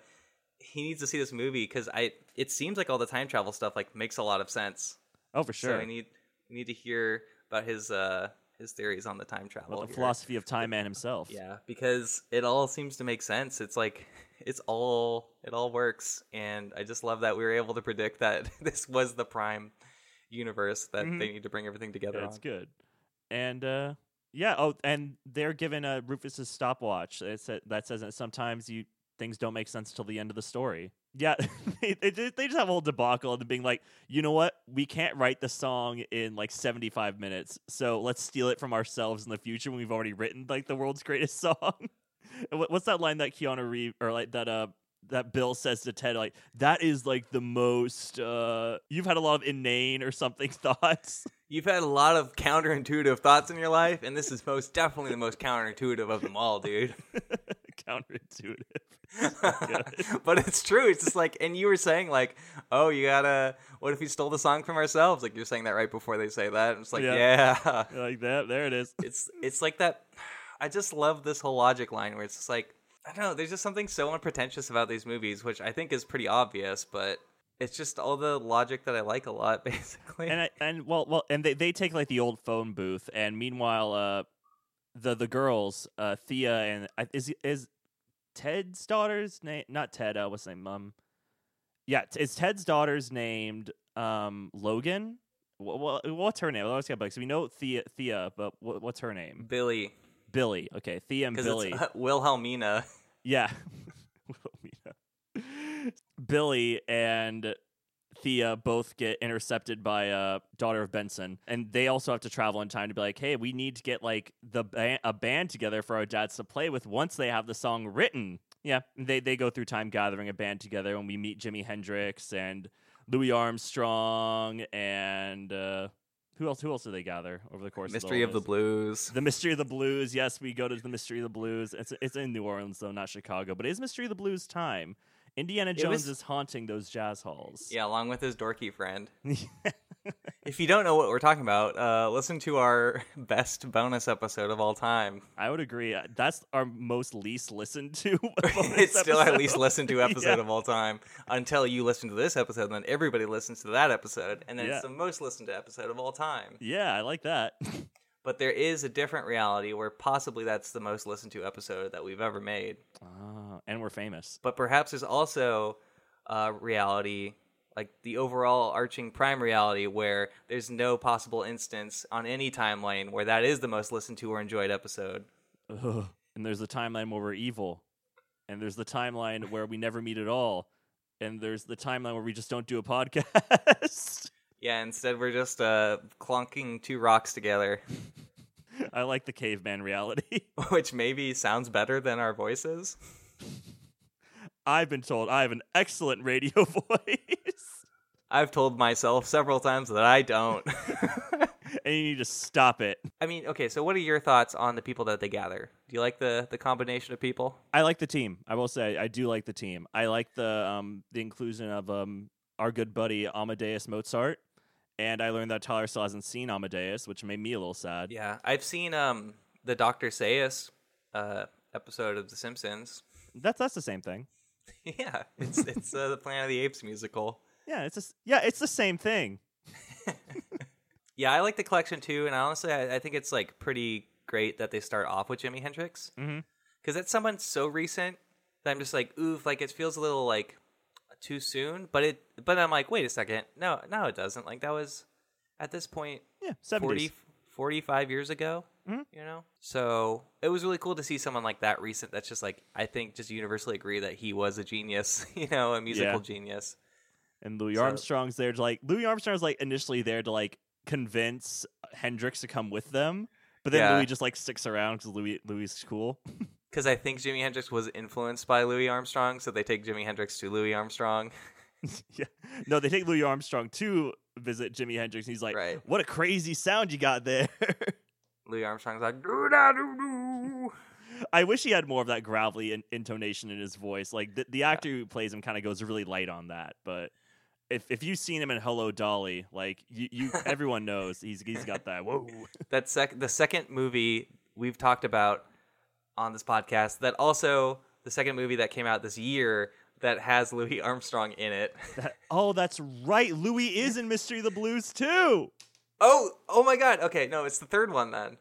he needs to see this movie because I it seems like all the time travel stuff like makes a lot of sense. Oh, for So sure. I need we need to hear about his uh his theories on the time travel. About the here. philosophy of time man himself. Yeah, because it all seems to make sense. It's like it's all it all works, and I just love that we were able to predict that this was the prime universe that Mhm. they need to bring everything together on. it's good. And uh yeah, oh and they're given uh, Rufus's stopwatch. It sa- that says that sometimes you things don't make sense till the end of the story. Yeah, they, they just they just have a whole debacle and being like, you know what, we can't write the song in like seventy five minutes, so let's steal it from ourselves in the future when we've already written like the world's greatest song. What's that line that Keanu Reeves or like that uh that Bill says to Ted like that is like the most uh you've had a lot of inane or something thoughts. You've had a lot of counterintuitive thoughts in your life, and this is most definitely the most counterintuitive of them all, dude. Counterintuitive. but it's true. It's just like, and you were saying like, oh, you gotta. What if we stole the song from ourselves? Like you're saying that right before they say that. And it's like, Yeah. yeah. like that. There it is. it's it's like that. I just love this whole logic line where it's just like I don't know. There's just something so unpretentious about these movies, which I think is pretty obvious, but it's just all the logic that I like a lot, basically. and I, and well well and they, they take like the old phone booth and meanwhile uh the the girls uh Thea and I- is is Ted's daughter's name not Ted uh what's his name mum yeah t- is Ted's daughter's named um Logan what, what's her name? Let's get back. So we know Thea, Thea, but what's her name? Billy, Billy. Okay, Thea and Billy. it's uh, Wilhelmina. Yeah. Billy and Thea both get intercepted by uh, daughter of Benson, and they also have to travel in time to be like, "Hey, we need to get like the ba- a band together for our dads to play with once they have the song written." Yeah, they they go through time gathering a band together, and we meet Jimi Hendrix and Louis Armstrong and uh, who else? Who else do they gather over the course? Mystery of, the, Mystery of the Blues. the Mystery of the Blues. Yes, we go to the Mystery of the Blues. It's it's in New Orleans though, not Chicago. But it is Mystery of the Blues time. Indiana Jones was- is haunting those jazz halls. Yeah, along with his dorky friend. If you don't know what we're talking about, uh, listen to our best bonus episode of all time. I would agree. Uh, That's our most least listened to. it's still our episode. least listened to episode Yeah. of all time until you listen to this episode, and then everybody listens to that episode, and then Yeah. it's the most listened to episode of all time. Yeah, I like that. But there is a different reality where possibly that's the most listened to episode that we've ever made. Ah, and we're famous. But perhaps there's also a reality, like the overall arching prime reality, where there's no possible instance on any timeline where that is the most listened to or enjoyed episode. Ugh. And there's the timeline where we're evil, and there's the timeline where we never meet at all, and there's the timeline where we just don't do a podcast. Yeah, instead we're just uh, clunking two rocks together, I like the caveman reality. which maybe sounds better than our voices. I've been told I have an excellent radio voice. I've told myself several times that I don't. and you need to stop it. I mean, okay, so what are your thoughts on the people that they gather? Do you like the the combination of people? I like the team. I will say I do like the team. I like the um the inclusion of um our good buddy Amadeus Mozart. And I learned that Tyler still hasn't seen Amadeus, which made me a little sad. Yeah, I've seen um the Doctor Zaius uh episode of The Simpsons. That's that's the same thing. yeah, it's it's uh, the Planet of the Apes musical. Yeah, it's just yeah, it's the same thing. Yeah, I like the collection too, and honestly, I, I think it's like pretty great that they start off with Jimi Hendrix because it's someone so recent that I'm just like, oof, like it feels a little like too soon. But it, but I'm like, wait a second, no, no, it doesn't. Like that was at this point Yeah, 40, 45 years ago, Mhm. you know? So it was really cool to see someone like that recent that's just like, I think just universally agree that he was a genius, you know, a musical Yeah. genius. And Louis So- Armstrong's there to like Louis Armstrong's like initially there to like convince Hendrix to come with them, but then Yeah. Louis just like sticks around because Louis Louis is cool. Because I think Jimi Hendrix was influenced by Louis Armstrong, so they take Jimi Hendrix to Louis Armstrong. yeah, no, they take Louis Armstrong to visit Jimi Hendrix, and he's like, Right. "What a crazy sound you got there." Louis Armstrong's like, doo da doo doo. I wish he had more of that gravelly in- intonation in his voice. Like the, the actor who plays him kind of goes really light on that, but. If, if you've seen him in Hello Dolly, like you, you everyone knows he's he's got that whoa. That sec- the second movie we've talked about on this podcast, that also the second movie that came out this year that has Louis Armstrong in it. That- oh, that's right. Louis is in Mystery of the Blues too. Oh, oh my God! Okay, no, it's the third one then,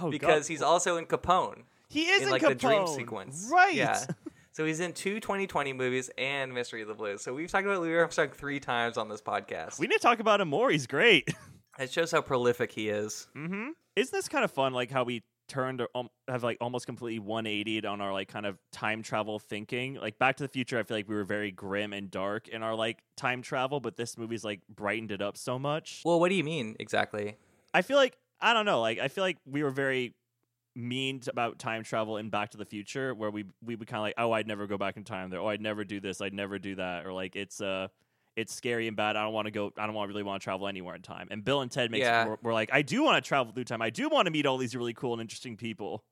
Oh, because God. he's also in Capone. he is in in like the dream sequence. right? Yeah. So he's in two 2020 movies and Mystery of the Blues. So we've talked about Louis Armstrong three times on this podcast. We need to talk about him more. He's great. It shows how prolific he is. mm-hmm. Isn't this kind of fun? Like how we turned um, have like almost completely 180'd on our like kind of time travel thinking. Like Back to the Future, I feel like we were very grim and dark in our like time travel, but this movie's like brightened it up so much. Well, what do you mean exactly? I feel like I don't know. Like I feel like we were very mean about time travel in Back to the Future, where we we would kind of like, oh, I'd never go back in time there. Oh, I'd never do this. I'd never do that. Or like it's uh it's scary and bad. I don't want to go. I don't want really want to travel anywhere in time. And Bill and Ted makes Yeah. we're, we're like, I do want to travel through time. I do want to meet all these really cool and interesting people.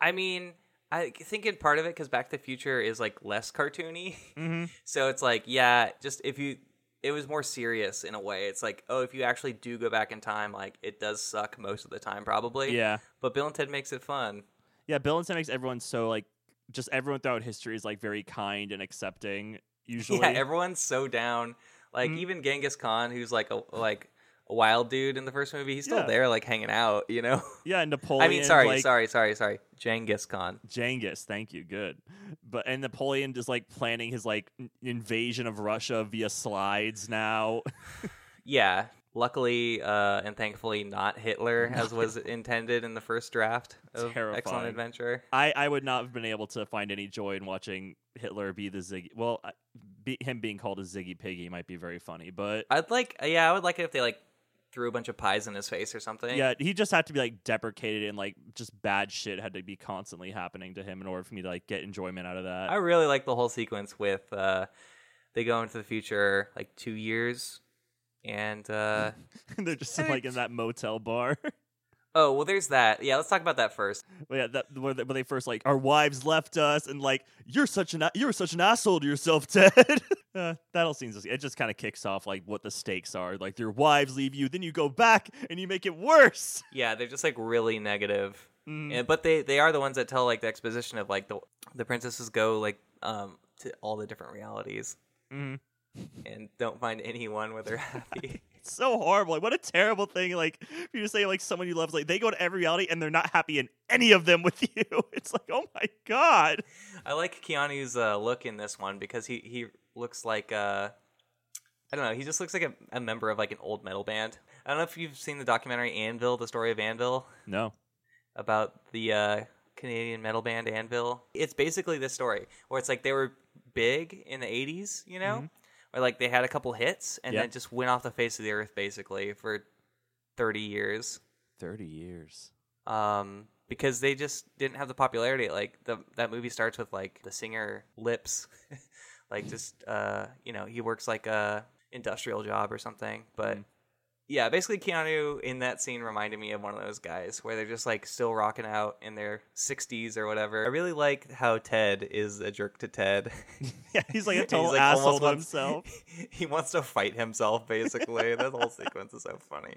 I mean, I think in part of it because Back to the Future is like less cartoony, Mm-hmm. so it's like yeah, just if you. It was more serious in a way. It's like, oh, if you actually do go back in time, like it does suck most of the time, probably. Yeah, But Bill and Ted makes it fun. yeah. Bill and Ted makes everyone so like just everyone throughout history is like very kind and accepting. Usually, Yeah, everyone's so down. Like Mhm. even Genghis Khan, who's like a like a wild dude in the first movie, he's still Yeah. there, like hanging out. You know. yeah. And Napoleon. I mean, sorry, like, sorry, sorry, sorry. Genghis Khan. Genghis, thank you, good. But and Napoleon is like planning his like invasion of Russia via slides now. Yeah. Luckily uh, and thankfully, not Hitler as was intended in the first draft of Terrifying. Excellent Adventure. I I would not have been able to find any joy in watching Hitler be the Ziggy. Well, be, him being called a Ziggy Piggy might be very funny, but I'd like, yeah, I would like it if they like threw a bunch of pies in his face or something. yeah, he just had to be like deprecated and like just bad shit had to be constantly happening to him in order for me to like get enjoyment out of that. I really like the whole sequence with uh, they go into the future like two years, and uh, They're just like in that motel bar. oh well, there's that. Yeah, let's talk about that first. Well, yeah, that where they, where they first like our wives left us, and like you're such an you're such an asshole to yourself, Ted. uh, that all seems it just kind of kicks off like what the stakes are. Like your wives leave you, then you go back and you make it worse. Yeah, they're just like really negative. Mm. And, but they they are the ones that tell like the exposition of like the the princesses go like um to all the different realities Mhm. And don't find anyone where they're happy. It's so horrible. Like what a terrible thing. Like for you to say like someone you love, like they go to every reality and they're not happy in any of them with you. It's like oh my god. I like Keanu's uh, look in this one because he he looks like uh I don't know, he just looks like a, a member of like an old metal band. I don't know if you've seen the documentary Anvil, the story of Anvil. No. about the uh, Canadian metal band Anvil. It's basically this story where it's like they were big in the 80s, you know? Mhm. Or like they had a couple hits and Yeah. then just went off the face of the earth basically for 30 years. Thirty years. Um, because they just didn't have the popularity. Like the that movie starts with like the singer lips, like just uh, you know, he works like a industrial job or something. But Mm. Yeah, basically Keanu in that scene reminded me of one of those guys where they're just like still rocking out in their 60s or whatever. I really like how Ted is a jerk to Ted. Yeah, he's like a total like, asshole to wants- himself. he wants to fight himself basically. that whole sequence is so funny.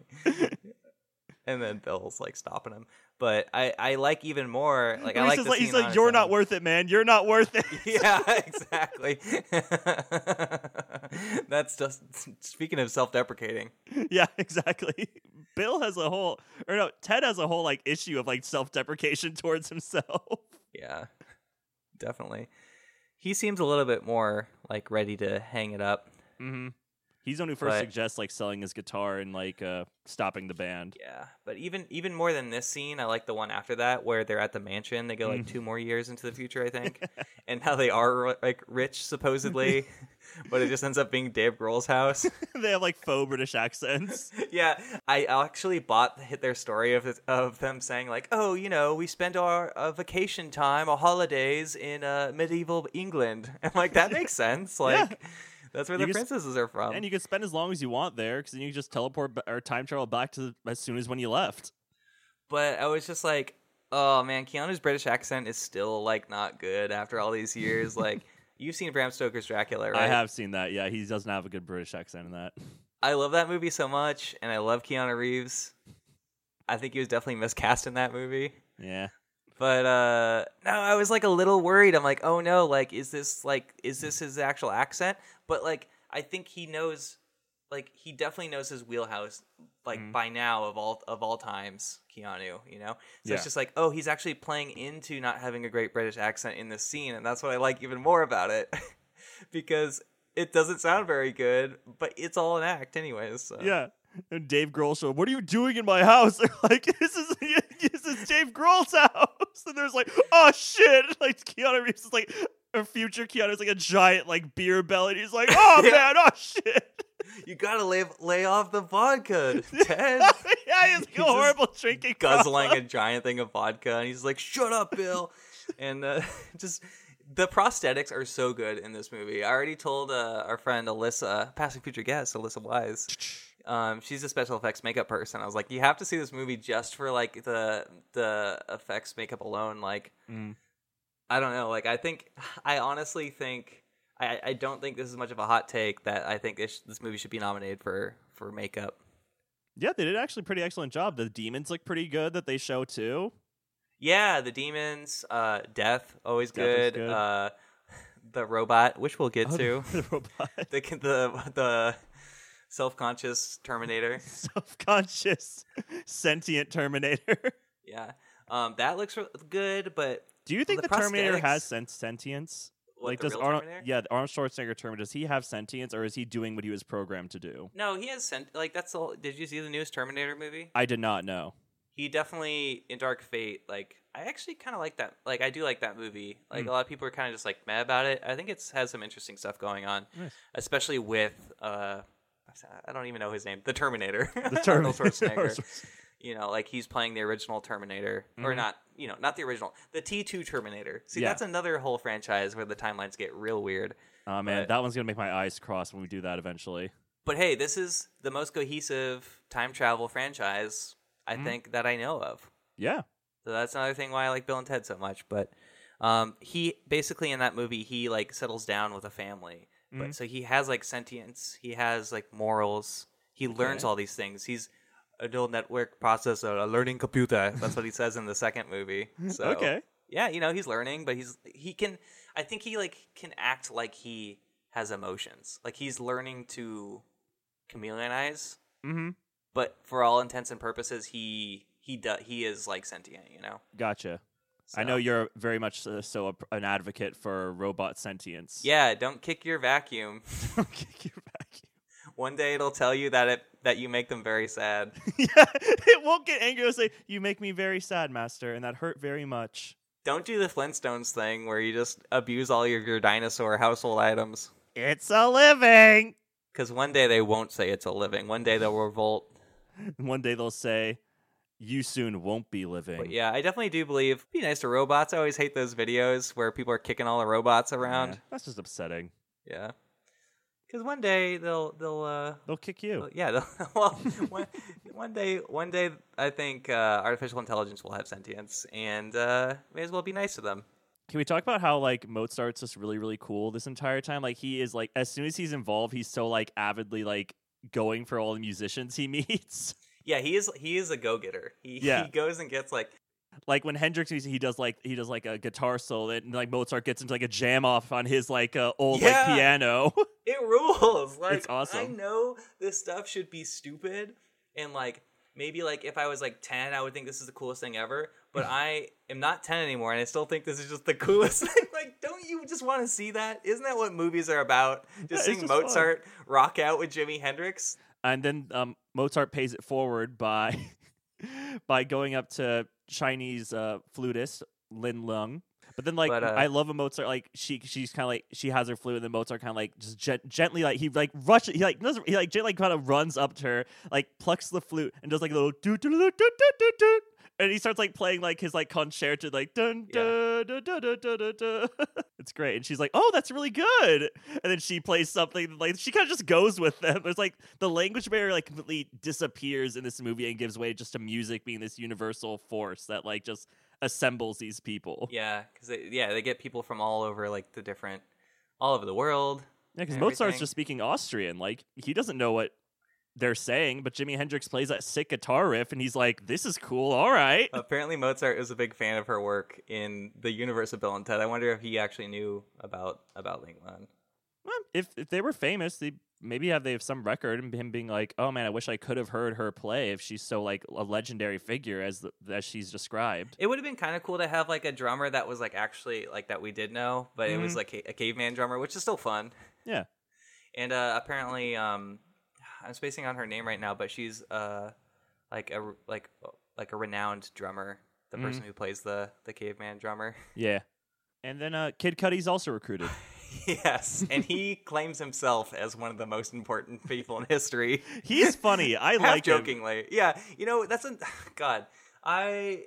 And then Bill's like stopping him. But I, I like even more like I like like, he's like, you're not own. worth it, man. You're not worth it. yeah, exactly. That's just speaking of self-deprecating. yeah, exactly. Bill has a whole, or no, Ted has a whole like issue of like self-deprecation towards himself. Yeah, definitely. He seems a little bit more like ready to hang it up. Mm-hmm. He's the one who first But- suggests like selling his guitar and like uh stopping the band. Yeah, but even even more than this scene, I like the one after that where they're at the mansion. They go like Mm. two more years into the future, I think, and how they are like rich supposedly, but it just ends up being Dave Grohl's house. they have like faux British accents. yeah, I actually bought hit their story of of them saying like, oh, you know, we spend our uh, vacation time, our holidays in uh, medieval England. I'm like, that makes sense. Like, that's where You the can princesses are from. and you can spend as long as you want there because then you can just teleport ba- or time travel back to as soon as when you left. but I was just like, oh man, Keanu's British accent is still like not good after all these years. like, you've seen Bram Stoker's Dracula, right? I have seen that. Yeah, he doesn't have a good British accent in that. I love that movie so much, and I love Keanu Reeves. I think he was definitely miscast in that movie. Yeah. But uh no, I was like a little worried. I'm like, oh no, like is this like is this his actual accent? But like I think he knows like he definitely knows his wheelhouse like Mhm. by now of all of all times, Keanu, you know? So Yeah. it's just like, oh, he's actually playing into not having a great British accent in this scene, and that's what I like even more about it. because it doesn't sound very good, but it's all an act anyways. So. Yeah. And Dave Grohl showed, what are you doing in my house? They're like, this is this is Dave Grohl's house, and there's like, oh shit! Like Keanu Reeves is like a future Keanu is like a giant like beer belly. And he's like, oh Yeah. man, oh shit! You gotta lay lay off the vodka, Ted. yeah, he's like He's a horrible drinking guzzling a giant thing of vodka, and he's like, "Shut up, Bill!" and uh, just the prosthetics are so good in this movie. I already told uh, our friend Alyssa, passing future guest Alyssa Wise. Um, she's a special effects makeup person. I was like, you have to see this movie just for like the the effects makeup alone. Like, Mm. I don't know. Like, I think I honestly think I, I don't think this is much of a hot take that I think this this movie should be nominated for for makeup. Yeah, they did actually a pretty excellent job. The demons look pretty good that they show too. Yeah, the demons, uh, death, always Death good. good. Uh, the robot, which we'll get Oh, to. the robot. the the the self conscious Terminator. self-conscious sentient terminator Yeah, um, that looks re- good, but do you think The the, terminator has sen- sentience what, like does arnold Terminator? yeah the arnold schwarzenegger terminator does he have sentience or is he doing what he was programmed to do No, he has sent like that's all. Did you see the newest Terminator movie? i did not know He definitely in Dark Fate. Like I actually kind of like that. Like I do like that movie. Like Mm. a lot of people are kind of just like mad about it. I think it's has some interesting stuff going on, Nice. especially with uh, I don't even know his name, the Terminator, the Arnold terminator Schwarzenegger. you know, like he's playing the original Terminator, or Mhm. not, you know, not the original, the T2 Terminator. See, Yeah. that's another whole franchise where the timelines get real weird. oh man But- that one's gonna make my eyes cross when we do that eventually But hey, this is the most cohesive time travel franchise I Mhm. think that I know of. yeah So that's another thing why I like Bill and Ted so much. But um, he basically in that movie he like settles down with a family. Mhm. But so he has like sentience, he has like morals. He learns Okay. all these things. He's a neural network processor, a learning computer. That's what he says in the second movie. So okay yeah, you know he's learning, but he's he can. I think he like can act like he has emotions. Like he's learning to chameleonize, mm-hmm but for all intents and purposes, he he do, he is like sentient. You know. gotcha i know you're very much uh, so a, an advocate for robot sentience Yeah, don't kick your vacuum. Don't kick your vacuum. One day it'll tell you that it that you make them very sad. yeah, it won't get angry. It'll say, "You make me very sad, master, and that hurt very much." Don't do the Flintstones thing where you just abuse all your, your dinosaur household items. It's a living. Because one day they won't say it's a living. One day they'll revolt. One day they'll say, "You soon won't be living." But yeah, I definitely do believe be nice to robots. I always hate those videos where people are kicking all the robots around. Yeah, that's just upsetting. Yeah. Because one day they'll they'll uh They'll kick you. well, yeah they'll, well one, one day one day I think uh, artificial intelligence will have sentience and uh, may as well be nice to them. Can we talk about how like Mozart's just really really cool this entire time? Like he is like as soon as he's involved, he's so like avidly like going for all the musicians he meets. Yeah, he is he is a go getter. He Yeah. he goes and gets like like when Hendrix he does like he does like a guitar solo and like Mozart gets into like a jam off on his like uh, old like piano. it rules. Like It's awesome. I know this stuff should be stupid and like maybe like if I was like 10 I would think this is the coolest thing ever, but I am not 10 anymore and I still think this is just the coolest thing. like don't you just want to see that? Isn't that what movies are about? Just it's seeing just fun. Mozart rock out with Jimi Hendrix? And then um, Mozart pays it forward by by going up to Chinese uh, flutist Ling Lun. But then, like, But, uh, I love a Mozart. Like, she she's kind of like she has her flute, and then Mozart kind of like just gen- gently like he like rushes. He like doesn't he like gently kind of runs up to her, like plucks the flute and does like a little doo doo doo doo doo doo. And he starts like playing like his like concerto, like dun dun dun dun dun dun dun. dun. It's great, and she's like, "Oh, that's really good." And then she plays something like she kind of just goes with them. It's like the language barrier like completely disappears in this movie and gives way just to music being this universal force that like just assembles these people. Yeah, they yeah, they get people from all over like the different all over the world. Yeah, because Mozart's just speaking Austrian. Like he doesn't know what they're saying, but Jimi Hendrix plays that sick guitar riff, and he's like, "This is cool. All right." Apparently, Mozart is a big fan of her work in the universe of Bill and Ted. I wonder if he actually knew about about Ling Lun. Well, if if they were famous, they maybe have they have some record and him being like, "Oh man, I wish I could have heard her play if she's so like a legendary figure as the, as she's described." It would have been kind of cool to have like a drummer that was like actually like that we did know, but it was Mhm. like a, a caveman drummer, which is still fun. Yeah. And uh, apparently, um, I'm spacing on her name right now, but she's uh, like a like like a renowned drummer the Mhm. person who plays the the caveman drummer. Yeah. And then uh, Kid Cudi's also recruited. yes, and he claims himself as one of the most important people in history. He's funny. I like him. jokingly. Yeah, you know that's a God. I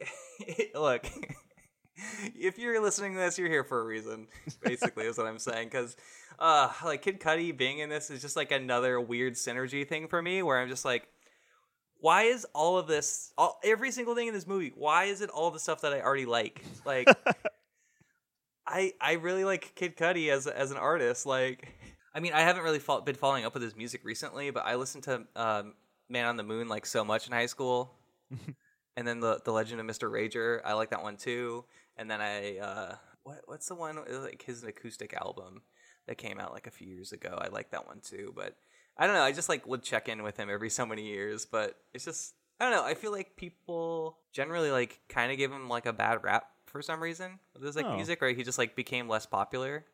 look. if you're listening to this, you're here for a reason. Basically, is what I'm saying. Because, uh, like Kid Cudi being in this is just like another weird synergy thing for me, where I'm just like, why is all of this, all every single thing in this movie? Why is it all the stuff that I already like? Like, I I really like Kid Cudi as as an artist. Like, I mean, I haven't really fo- been following up with his music recently, but I listened to um, Man on the Moon like so much in high school, and then the the Legend of Mister Rager. I like that one too. And then I uh, what what's the one like his acoustic album that came out like a few years ago. I like that one too, but I don't know. I just like would check in with him every so many years, but it's just I don't know. I feel like people generally like kind of give him like a bad rap for some reason with his like Oh. music, right? He just like became less popular.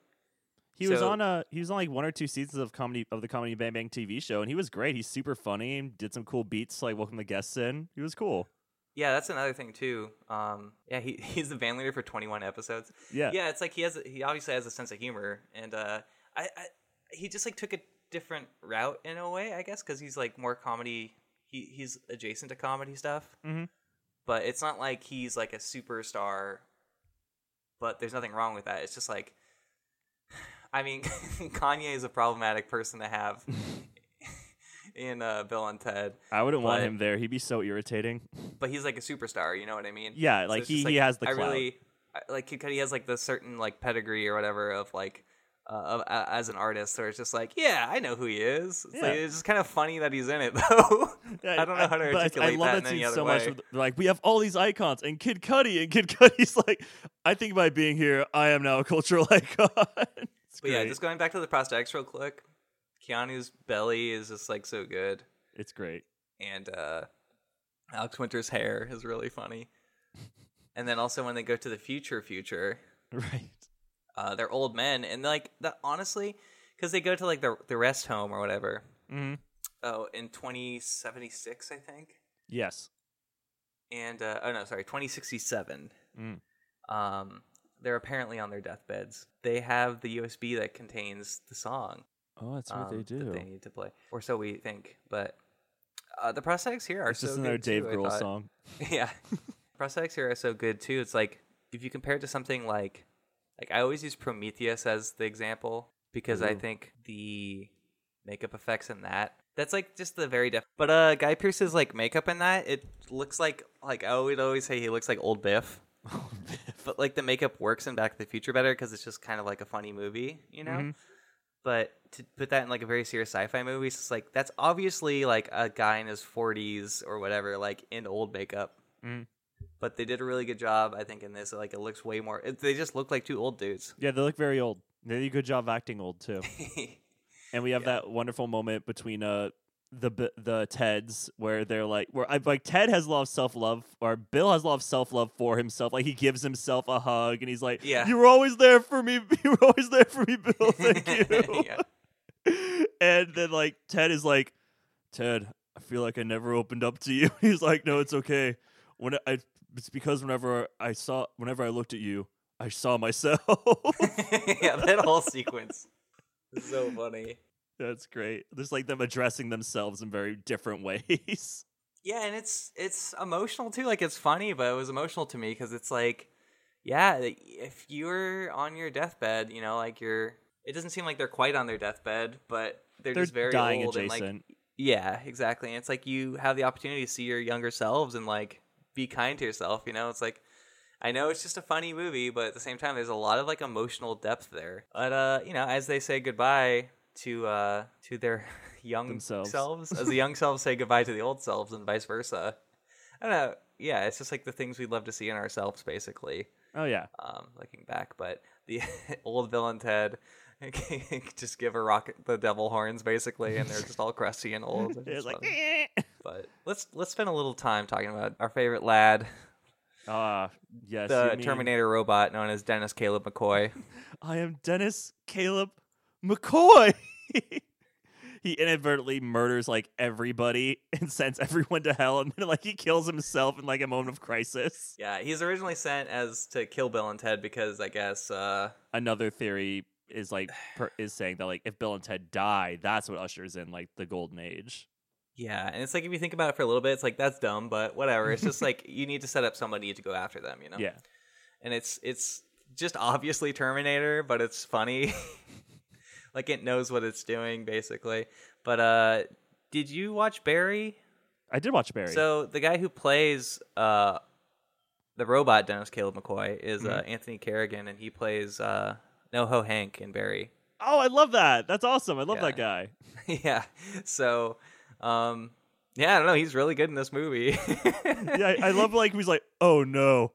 He was on a he was on like one or two seasons of comedy of the comedy Bang Bang TV show, and he was great. He's super funny. and Did some cool beats, like welcome the guests in. He was cool. Yeah, that's another thing too. Um, yeah, he he's the band leader for 21 episodes. Yeah. Yeah, it's like he has he obviously has a sense of humor, and uh, I, I he just like took a different route in a way, I guess, because he's like more comedy. He he's adjacent to comedy stuff, Mhm. but it's not like he's like a superstar. But there's nothing wrong with that. It's just like, I mean, Kanye is a problematic person to have in uh, Bill and Ted, I wouldn't want him there. He'd be so irritating. but he's like a superstar. You know what I mean? Yeah, like it's he, just, he has the I clout. really I- like Kid Cudi has like the certain like pedigree or whatever of like uh, of, uh, as an artist, where it's just like, yeah, I know who he is. It's, like, it's just kind of funny that he's in it though. I don't know how to but I- articulate I, love that that, in any so way. much. Like we have all these icons, and Kid Cudi, and Kid Cudi's like, I think by being here, I am now a cultural icon. But yeah, just going back to the prosthetics real quick. Keanu's belly is just like so good, it's great. and uh, Alex Winter's hair is really funny. And then also when they go to the future, future, Right. uh, they're old men, and like that honestly, because they go to like the the rest home or whatever. hmm Oh, in 2076, I think. Yes. And uh, oh no, sorry, 2067. Mm. Um, they're apparently on their deathbeds. They have the USB that contains the song. Oh, that's what um, they that do. they need to play, or so we think. But uh, the prosthetics here are It's so just another Dave too, Grohl song. yeah, prosthetics here are so good too. It's like if you compare it to something like, like I always use Prometheus as the example because I think the makeup effects in that that's like just the very def. But uh, Guy Pearce's like makeup in that it looks like like I would always say he looks like old Biff. but like the makeup works in Back to the Future better because it's just kind of like a funny movie, you know. Mhm. But to put that in like a very serious sci-fi movie, it's like that's obviously like a guy in his 40s or whatever, like in old makeup. Mhm. But they did a really good job, I think, in this. Like it looks way more. It, they just look like two old dudes. Yeah, they look very old. They did a good job acting old too. And we have Yeah. that wonderful moment between uh the the Teds where they're like where I like Ted has a lot of self love or Bill has a lot of self love for himself. Like he gives himself a hug and he's like, Yeah. you were always there for me. You were always there for me, Bill. Thank you." yeah. and then like Ted is like, Ted, I feel like I never opened up to you. He's like, no, it's okay. When I, it's because whenever I saw, whenever I looked at you, I saw myself. yeah, that whole sequence so funny. That's great. There's like them addressing themselves in very different ways. Yeah, and it's it's emotional too. Like it's funny, but it was emotional to me because it's like, yeah, if you're on your deathbed, you know, like you're. It doesn't seem like they're quite on their deathbed, but they're, They're just very dying old adjacent. and like yeah, exactly. And it's like you have the opportunity to see your younger selves and like be kind to yourself. You know, it's like I know it's just a funny movie, but at the same time, there's a lot of like emotional depth there. But uh, you know, as they say goodbye to uh to their young Themselves. selves, as the young selves say goodbye to the old selves, and vice versa. I don't know. Yeah, it's just like the things we'd love to see in ourselves, basically. oh yeah. Um, looking back, but the old villain Ted. just give a rocket the devil horns basically, and they're just all crusty and old. It's It's like, "Eh." But let's let's spend a little time talking about our favorite lad, ah, yes. the you mean, Terminator robot known as Dennis Caleb McCoy. I am Dennis Caleb McCoy. he inadvertently murders like everybody and sends everyone to hell, and then like he kills himself in like a moment of crisis. Yeah, he's originally sent as to kill Bill and Ted because I guess uh Another theory is like per- is saying that like if Bill and Ted die, that's what ushers in like the golden age. yeah, and it's like if you think about it for a little bit, it's like that's dumb, but whatever. It's just like you need to set up somebody to go after them, you know? Yeah. And it's it's just obviously Terminator, but it's funny. like it knows what it's doing basically. But uh did you watch Barry? I did watch Barry. So the guy who plays uh the robot Dennis Caleb McCoy is uh, Mm-hmm. Anthony Carrigan, and he plays uh, NoHo Hank in Barry. oh, I love that. That's awesome. I love Yeah. that guy. yeah. So, um, yeah, I don't know. He's really good in this movie. Yeah, I, I love like he's like, oh no,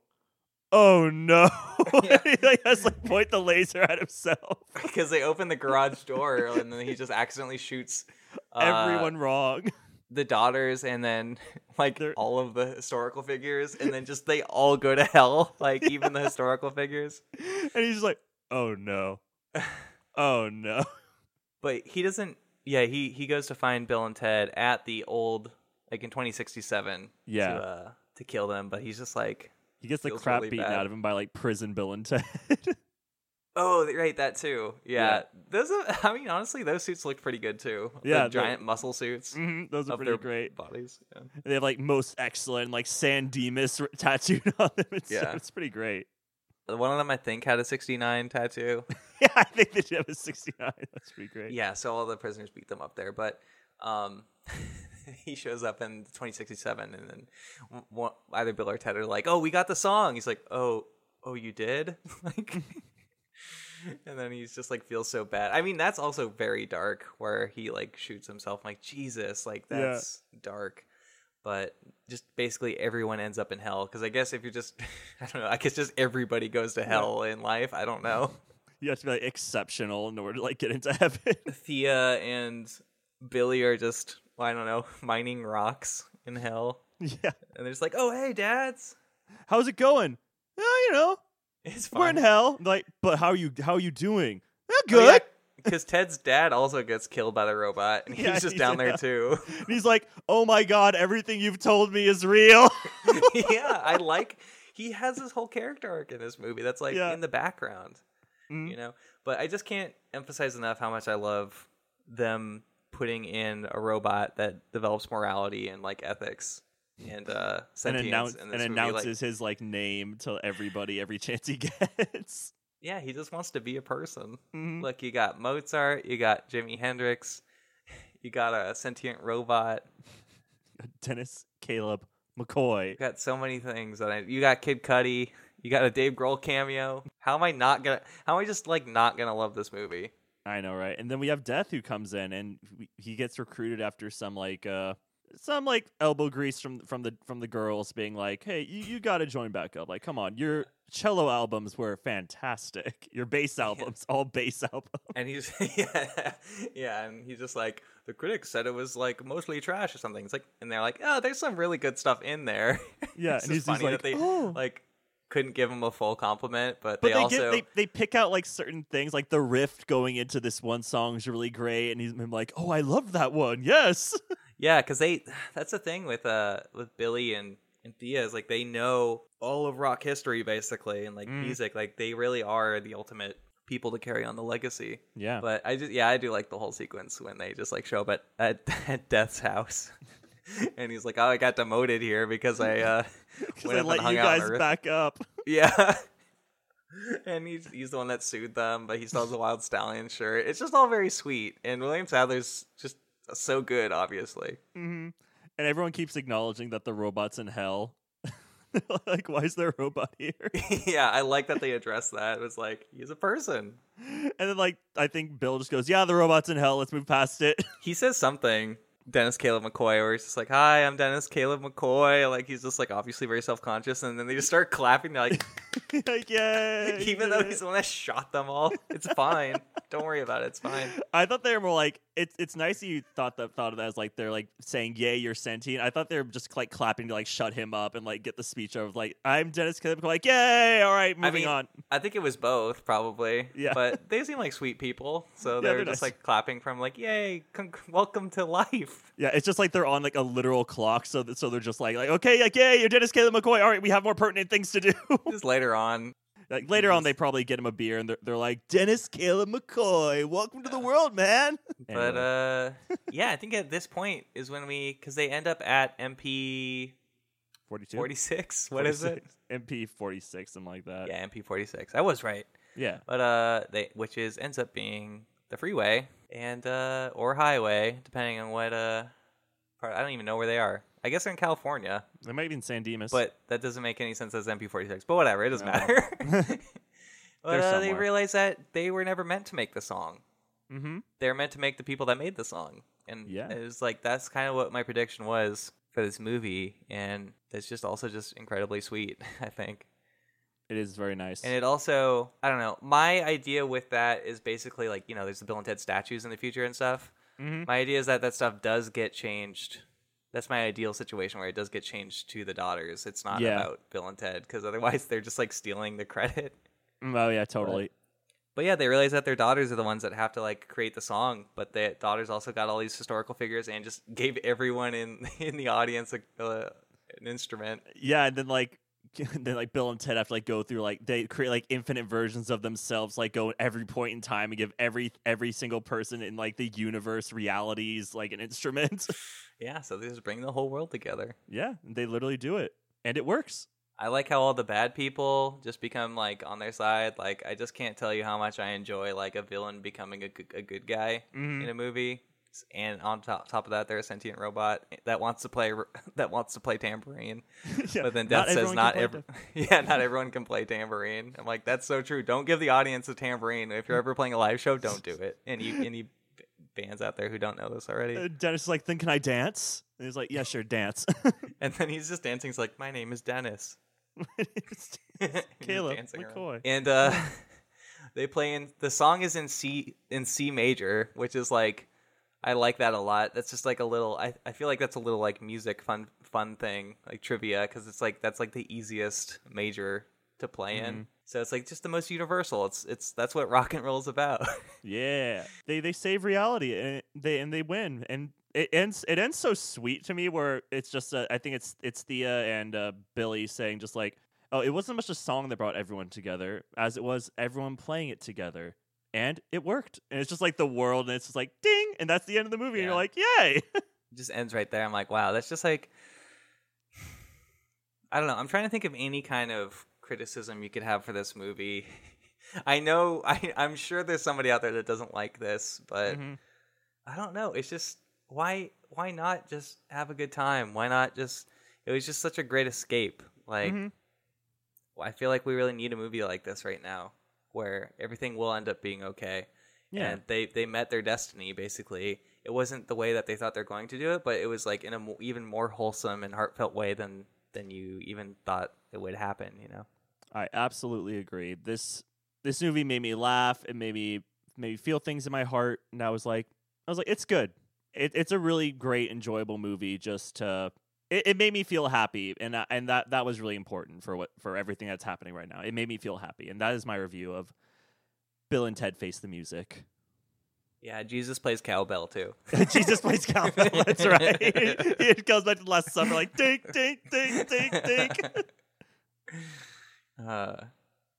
oh no. Yeah. he has to, like point the laser at himself. because they open the garage door and then he just accidentally shoots uh, Everyone wrong. the daughters, and then like They're- all of the historical figures, and then just they all go to hell. Like even the historical figures. and he's just like, oh no, oh no. But he doesn't. Yeah, he he goes to find Bill and Ted at the old like in 2067. Yeah. To, uh, to kill them, but he's just like, He gets the Feels crap really beaten bad. out of him by like prison Bill and Ted. oh, right, that too. Yeah, Yeah. those. Are, I mean, honestly, those suits looked pretty good too. Yeah, the giant muscle suits Mhm, Those are pretty great. bodies. Yeah. They have like most excellent, like San Dimas r- tattooed on them. It's, Yeah. it's pretty great. One of them, I think, had a 69 tattoo. Yeah, I think they did have a 69. That's pretty great. yeah, so all the prisoners beat them up there, but um, he shows up in 2067, and then one, either Bill or Ted are like, "Oh, we got the song." He's like, "Oh, oh, you did?" like, and then he's just like feels so bad. I mean, that's also very dark, where he like shoots himself. I'm like, Jesus, like Yeah. that's dark. But just basically everyone ends up in hell because I guess if you're just, I don't know, I guess just everybody goes to hell in life. I don't know. You have to be like exceptional in order to like get into heaven. Thea and Billy are just I don't know mining rocks in hell, yeah. and they're just like, "Oh, hey, dads, How's it going? Oh, you know, it's we're in hell. Like, but how are you how are you doing? Eh, good. Because Ted's dad also gets killed by the robot, and he's Yeah, just he's- down there yeah. too. And he's like, "Oh my god, everything you've told me is real." yeah, I like. He has this whole character arc in this movie that's like Yeah. in the background, Mhm. you know. But I just can't emphasize enough how much I love them putting in a robot that develops morality and like ethics and uh and, announce, and movie. announces Like, his like name to everybody every chance he gets. yeah, he just wants to be a person. Mhm. Look, you got Mozart, you got Jimi Hendrix, you got a sentient robot. Dennis Caleb McCoy. You got so many things that I. You got Kid Cudi. You got a Dave Grohl cameo. How am I not gonna? How am I just like not gonna love this movie? I know, right? And then we have Death who comes in and we- he gets recruited after some like uh some like elbow grease from from the from the girls being like, "Hey, you, you got to join back up. Like, come on. Your cello albums were fantastic. Your bass albums, all bass albums." And he's yeah, yeah, and he's just like the critics said it was like mostly trash or something. It's like, and they're like, oh, there's some really good stuff in there. Yeah, and he's funny like, that they "Oh." like couldn't give him a full compliment, but, But they, they, also get they, they pick out like certain things, like the riff going into this one song is really great, and he's been like, "Oh, I love that one. Yes." Yeah, because they that's the thing with uh with Billy and and Thea is like they know all of rock history basically and like Mm. music. Like they really are the ultimate people to carry on the legacy. yeah. But I just yeah, I do like the whole sequence when they just like show up at at, at Death's house. and he's like, "Oh, I got demoted here because I uh went I let and hung you guys Earth." back up. Yeah. and he's he's the one that sued them, but he still has the Wild Stallion shirt. It's just all very sweet, and William Sadler's just so good, obviously. hmm And everyone keeps acknowledging that the robot's in hell. like, why is there a robot here? yeah, I like that they address that. It was like he's a person. and then, like, I think Bill just goes, "Yeah, the robot's in hell. Let's move past it." He says something, Dennis Caleb McCoy, where he's just like, "Hi, I'm Dennis Caleb McCoy." Like he's just like obviously very self conscious, and then they just start clapping. They're like, like, yeah. even though he's the one that shot them all, it's fine. Don't worry about it. It's fine. I thought they were more like it's. It's nice that you thought that thought of that as like they're like saying "Yay, you're sentient." I thought they were just like clapping to like shut him up and like get the speech of Like I'm Dennis Caleb. Like Yay! All right, moving mean, on. I think it was both, probably. Yeah. But they seem like sweet people, so they're, they're just nice. like clapping from like, "Yay, con- welcome to life." Yeah, it's just like they're on like a literal clock, so that, so they're just like like okay, like yay, you're Dennis Caleb McCoy. All right, we have more pertinent things to do. Just later on, like later on, they probably get him a beer and they're, they're like Dennis Caleb McCoy, welcome to the world, man. but uh, yeah, I think at this point is when we because they end up at MP 42, forty six. What is it? MP forty six, something like that. Yeah, MP forty six. I was right. yeah. but uh they which is ends up being the freeway and uh or highway depending on what uh part I don't even know where they are. I guess they're in California, They might be in San Dimas, but that doesn't make any sense as MP46. But whatever, it doesn't No. matter. but They're uh, they somewhere. realized that they were never meant to make the song. mm-hmm. They were meant to make the people that made the song. And Yeah. it was like that's kind of what my prediction was for this movie and it's just also just incredibly sweet, I think. it is very nice. And it also, I don't know, my idea with that is basically like, you know, there's the Bill and Ted statues in the future and stuff. Mhm. My idea is that that stuff does get changed. That's my ideal situation where it does get changed to the daughters. It's not Yeah. about Bill and Ted because otherwise they're just like stealing the credit. Mm, oh yeah, totally. But yeah, they realize that their daughters are the ones that have to like create the song, but the daughters also got all these historical figures and just gave everyone in in the audience a, uh, an instrument. Yeah, and then like then like Bill and Ted have to like go through like they create like infinite versions of themselves, like go at every point in time and give every every single person in like the universe realities like an instrument. Yeah, so they just bring the whole world together. yeah, they literally do it, and it works. I like how all the bad people just become like on their side. Like I just can't tell you how much I enjoy like a villain becoming a good, a good guy Mhm. in a movie. And on top, top of that, they're a sentient robot that wants to play that wants to play tambourine. Yeah, But then Death says not every yeah, not everyone can play tambourine. I'm like that's so true. Don't give the audience a tambourine. If you're ever playing a live show, don't do it. Any any bands out there who don't know this already. Uh, Dennis is like, then can I dance? And he's like, yeah, sure, dance. And then he's just dancing. He's like, my name is Dennis. Caleb around. McCoy. And uh, they play in the song is in C in C major, which is like I like that a lot. That's just like a little. I, I feel like that's a little like music fun fun thing like trivia because it's like that's like the easiest major to play Mm-hmm. in. So it's like just the most universal. It's it's that's what rock and roll is about. Yeah, they they save reality and they and they win, and it ends it ends so sweet to me where it's just uh, I think it's it's Thea and uh, Billy saying just like oh it wasn't much a song that brought everyone together as it was everyone playing it together and it worked and it's just like the world and it's just like ding and that's the end of the movie and you're like yay it just ends right there. I'm like, wow, that's just like I don't know. I'm trying to think of any kind of criticism you could have for this movie. I know I I'm sure there's somebody out there that doesn't like this, but Mhm. I don't know. It's just why why not just have a good time? Why not just it was just such a great escape. Like Mhm. I feel like we really need a movie like this right now where everything will end up being okay. yeah And they they met their destiny basically. It wasn't the way that they thought they're going to do it, but it was like in a mo- even more wholesome and heartfelt way than than you even thought it would happen, you know. I absolutely agree. This this movie made me laugh. It made me made me feel things in my heart, and I was like, I was like, it's good. It, it's a really great, enjoyable movie. Just to, it, it made me feel happy, and I- and that that was really important for what for everything that's happening right now. It made me feel happy, and that is my review of Bill and Ted Face the Music. Yeah, Jesus plays cowbell too. Jesus plays cowbell. That's right. it goes back to the Last summer, like dink, dink, dink, dink, dink. Uh,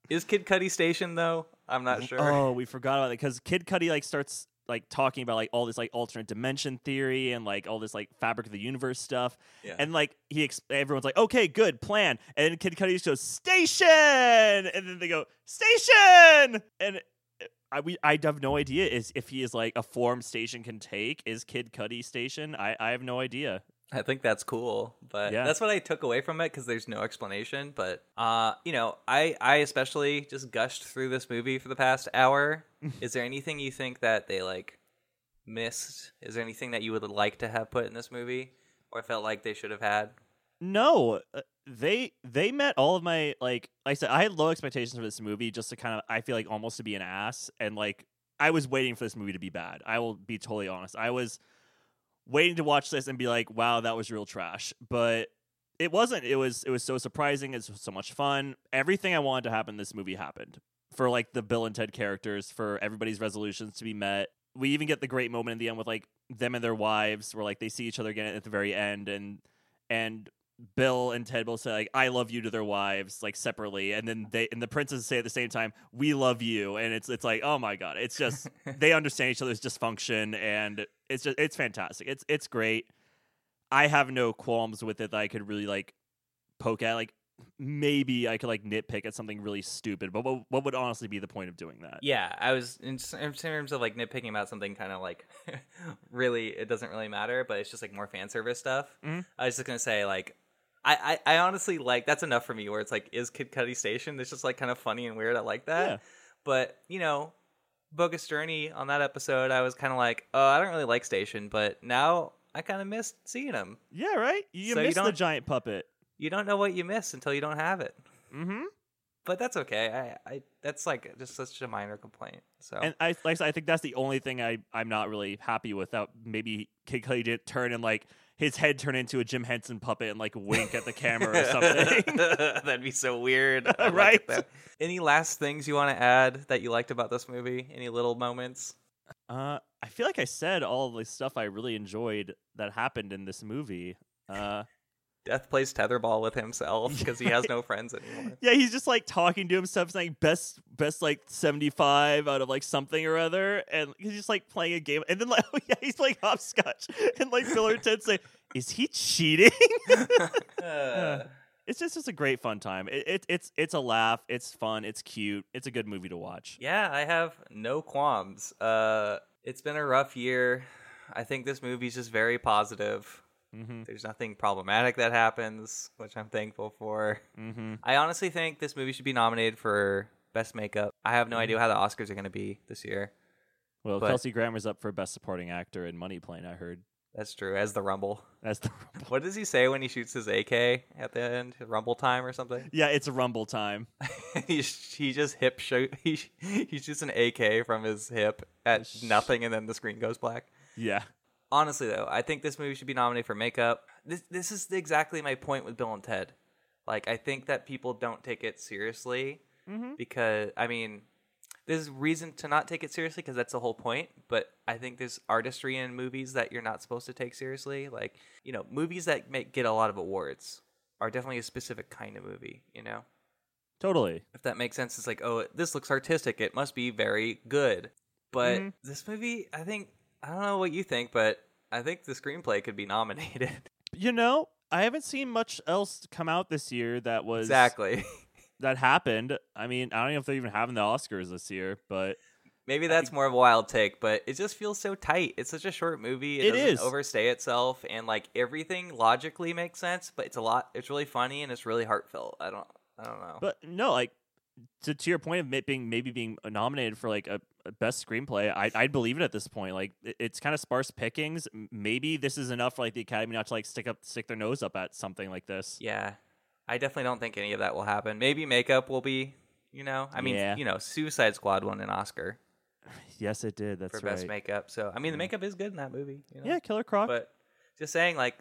is Kid Cudi stationed though? I'm not sure. Oh, we forgot about it because Kid Cudi like starts like talking about like all this like alternate dimension theory and like all this like fabric of the universe stuff, yeah. and like he ex- everyone's like, okay, good plan, and then Kid Cudi just goes station, and then they go station, and uh, I we I have no idea is if he is like a form station can take is Kid Cudi station. I I have no idea. I think that's cool, but Yeah. that's what I took away from it because there's no explanation. But uh, you know, I I especially just gushed through this movie for the past hour. Is there anything you think that they like missed? Is there anything that you would like to have put in this movie, or felt like they should have had? No, uh, they they met all of my like like I said I had low expectations for this movie just to kind of I feel like almost to be an ass and like I was waiting for this movie to be bad. I will be totally honest. I was waiting to watch this and be like, "Wow, that was real trash." But it wasn't. It was it was so surprising. It's so much fun. Everything I wanted to happen in this movie happened. For like the Bill and Ted characters, for everybody's resolutions to be met. We even get the great moment in the end with like them and their wives, where like they see each other again at the very end, and and Bill and Ted both say like "I love you" to their wives like separately, and then they and the princes say at the same time "We love you," and it's it's like oh my god, it's just they understand each other's dysfunction, and it's just it's fantastic. It's it's great. I have no qualms with it that I could really like poke at. Like maybe I could like nitpick at something really stupid, but what what would honestly be the point of doing that? Yeah, I was in, in terms of like nitpicking about something kind of like really it doesn't really matter, but it's just like more fan service stuff. Mhm. I was just gonna say like I, I I honestly like that's enough for me where it's like is Kid Cudi Station? It's just like kind of funny and weird. I like that. Yeah. But you know, Bogus Journey on that episode, I was kind of like, oh, I don't really like Station, but now I kind of missed seeing him. Yeah, right. You So missed the giant puppet. You don't know what you miss until you don't have it. Mm-hmm. But that's okay. I, I that's like just such a minor complaint. So And I like I think that's the only thing I I'm not really happy with. That maybe Kid Cudi didn't turn and like his head turn into a Jim Henson puppet and like wink at the camera or something. That'd be so weird. Right? Any last things you want to add that you liked about this movie? Any little moments? uh, I feel like I said all the stuff I really enjoyed that happened in this movie. Uh, Death plays tetherball with himself because he has no friends anymore. yeah, he's just like talking to himself, saying best best like seventy five out of like something or other, and he's just like playing a game, and then like oh yeah, he's playing hopscotch, and like Bill and Ted say, "Is he cheating?" Uh, it's just it's a great fun time. It, it it's it's a laugh. It's fun. It's cute. It's a good movie to watch. yeah, I have no qualms. Uh, it's been a rough year. I think this movie's just very positive. Mm-hmm. There's nothing problematic that happens, which I'm thankful for. Mm-hmm. I honestly think this movie should be nominated for best makeup. I have no idea how the Oscars are going to be this year. Well, But- Kelsey Grammer's up for best supporting actor in Money Plane. I heard. That's true. As the Rumble. That's the Rumble. What does he say when he shoots his AK at the end? Rumble time or something? yeah. It's a Rumble time. he he just hip shoot. He he shoots an AK from his hip at nothing, and then the screen goes black. Yeah. Honestly, though, I think this movie should be nominated for makeup. This this is exactly my point with Bill and Ted. Like, I think that people don't take it seriously Mm-hmm. because I mean, there's reason to not take it seriously because that's the whole point. But I think there's artistry in movies that you're not supposed to take seriously. Like, you know, movies that make, get a lot of awards are definitely a specific kind of movie. You know, Totally. if that makes sense, it's like, oh, this looks artistic. It must be very good. But Mhm. this movie, I think, I don't know what you think, but I think the screenplay could be nominated. You know, I haven't seen much else come out this year that was exactly. that happened. I mean, I don't know if they're even having the Oscars this year, but Maybe that's more of a wild take, but it just feels so tight. It's such a short movie. It, It doesn't is. overstay itself, and like everything logically makes sense. But it's a lot. It's really funny and it's really heartfelt. I don't. I don't know. but no, like to to your point of it being maybe being nominated for like a, a best screenplay, I I'd believe it at this point. Like it, it's kind of sparse pickings. Maybe this is enough for like the Academy not to like stick up stick their nose up at something like this. yeah, I definitely don't think any of that will happen. Maybe makeup will be. You know, I mean, Yeah. you know, Suicide Squad won an Oscar Yes, it did. That's for right. best makeup. So I mean, the makeup is good in that movie. You know? Yeah, Killer Croc. but just saying, like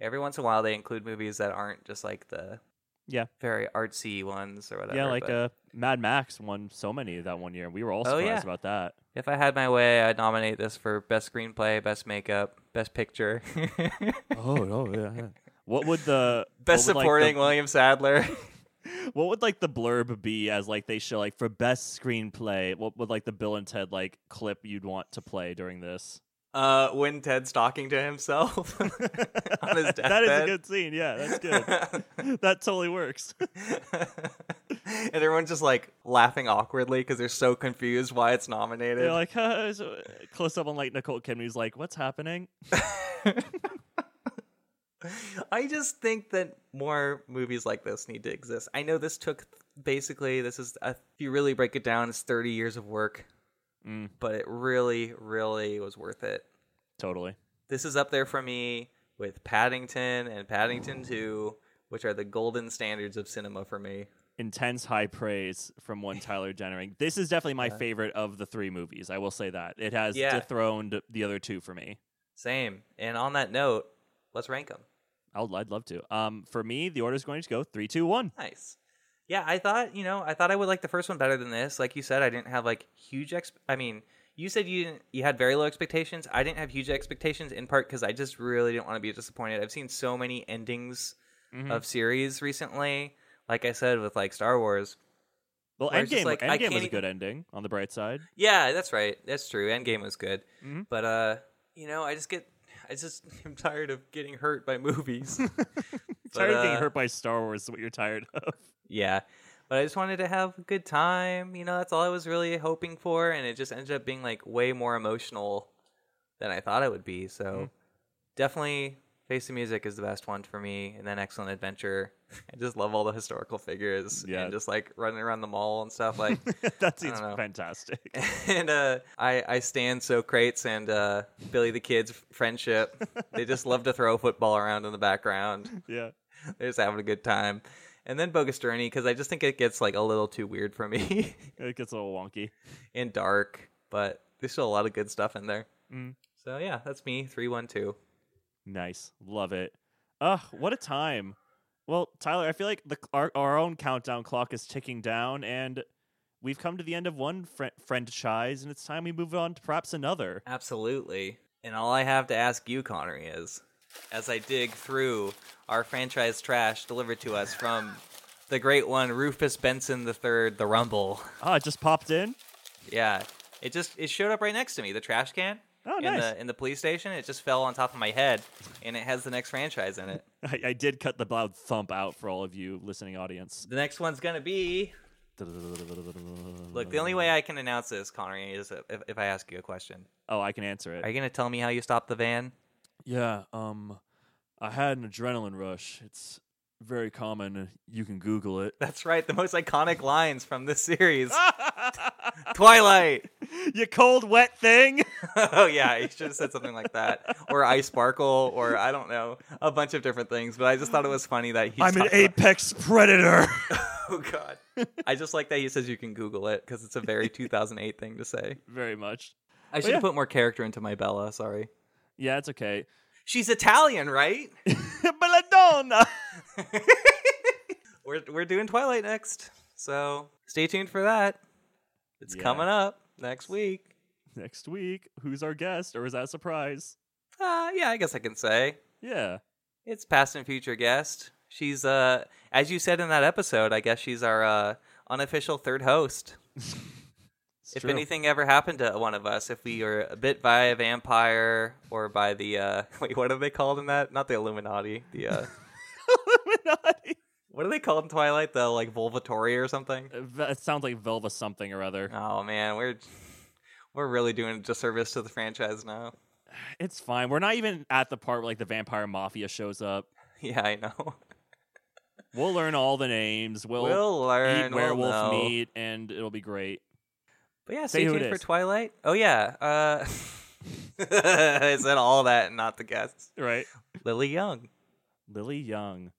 every once in a while they include movies that aren't just like the Yeah. very artsy ones or whatever. yeah, like but- uh, Mad Max won so many that one year. We were all Oh, surprised yeah. about that. If I had my way, I'd nominate this for best screenplay, best makeup, best picture, Oh, oh yeah. yeah. What would the best what would, like, supporting the- William Sadler. what would like the blurb be as like they show like for best screenplay? What would like the Bill and Ted like clip you'd want to play during this? Uh, when Ted's talking to himself on his deathbed. that is a good scene. Yeah, that's good. that totally works. and everyone's just like laughing awkwardly because they're so confused why it's nominated. They're like uh, so- close up on like Nicole Kidman's like, "What's happening?" I just think that more movies like this need to exist. I know this took basically this is a, if you really break it down, it's 30 years of work, Mm, but it really, really was worth it. totally. This is up there for me with Paddington and Paddington 2, which are the golden standards of cinema for me. intense high praise from one Tyler Jennering. This is definitely my Yeah. favorite of the three movies. I will say that it has Yeah. dethroned the other two for me. Same. And on that note, let's rank them. I'll, I'd love to. Um, for me, the order is going to go three, two, one. Nice. Yeah, I thought you know I thought I would like the first one better than this. Like you said, I didn't have like huge. Ex- I mean, you said you didn't. You had very low expectations. I didn't have huge expectations in part because I just really didn't want to be disappointed. I've seen so many endings Mhm. of series recently. Like I said with like Star Wars. Well, where it's just Endgame, like, Endgame was a good ending on the bright side. Yeah, that's right. That's true. Endgame was good, Mhm. but uh, you know, I just get. I just am tired of getting hurt by movies. tired of being uh, hurt by Star Wars is what you're tired of. Yeah. But I just wanted to have a good time. You know, that's all I was really hoping for. And it just ended up being like way more emotional than I thought it would be. So Mhm. definitely Face the Music is the best one for me. And then Excellent Adventure. I just love all the historical figures. Yeah. And just like running around the mall and stuff. Like, that seems fantastic. and uh, I, I stand Socrates and uh, Billy the Kid's friendship. they just love to throw a football around in the background. yeah. They're just having a good time. And then Bogus Journey, because I just think it gets like a little too weird for me It gets a little wonky. and dark, but there's still a lot of good stuff in there. Mm. So yeah, that's me, 312. Nice. Love it. Ugh, what a time. Well, Tyler, I feel like the our, our own countdown clock is ticking down, and we've come to the end of one fr- franchise, and it's time we move on to perhaps another. Absolutely. And all I have to ask you, Konnery, is as I dig through our franchise trash delivered to us from the great one, Rufus Benson III, The Rumble. Oh, it just popped in. Yeah. It just it showed up right next to me, the trash can. Oh, in the in the police station. It just fell on top of my head and it has the next franchise in it. I, I did cut the loud thump out for all of you listening audience. The next one's gonna be Look, the only way I can announce this, Konnery, is if, if I ask you a question. Oh, I can answer it. Are you gonna tell me how you stopped the van? Yeah, um, I had an adrenaline rush. It's very common. You can Google it. That's right, the most iconic lines from this series. Twilight. you cold, wet thing. oh yeah, you should have said something like that, or I sparkle, or I don't know, a bunch of different things. But I just thought it was funny that he. I'm an talked about- apex predator. Oh god, I just like that he says you can Google it because it's a very 2008 thing to say. very much. I should have yeah. put more character into my Bella. Sorry. Yeah, it's okay. She's Italian, right? Belladonna. we're we're doing Twilight next, so stay tuned for that. It's Yeah. coming up next week. Next week, who's our guest, or is that a surprise? Uh, yeah, I guess I can say Yeah. it's past and future guest. She's uh, as you said in that episode, I guess she's our uh, unofficial third host. It's if true. anything ever happened to one of us, if we were bit by a vampire or by the uh, wait, what are they called in that? Not the Illuminati. The uh, Illuminati. what are they called in Twilight? The like Volvatori or something? Uh, It sounds like Velva something or other. Oh man, we're we're really doing a disservice to the franchise now. It's fine. We're not even at the part where like the vampire mafia shows up. Yeah, I know. We'll learn all the names. We'll, We'll, eat learn. we'll werewolf meat, and it'll be great. But yeah, stay tuned for is. Twilight. Oh yeah. Uh, I said all that and not the guests. Right. Lily Young. Lily Young.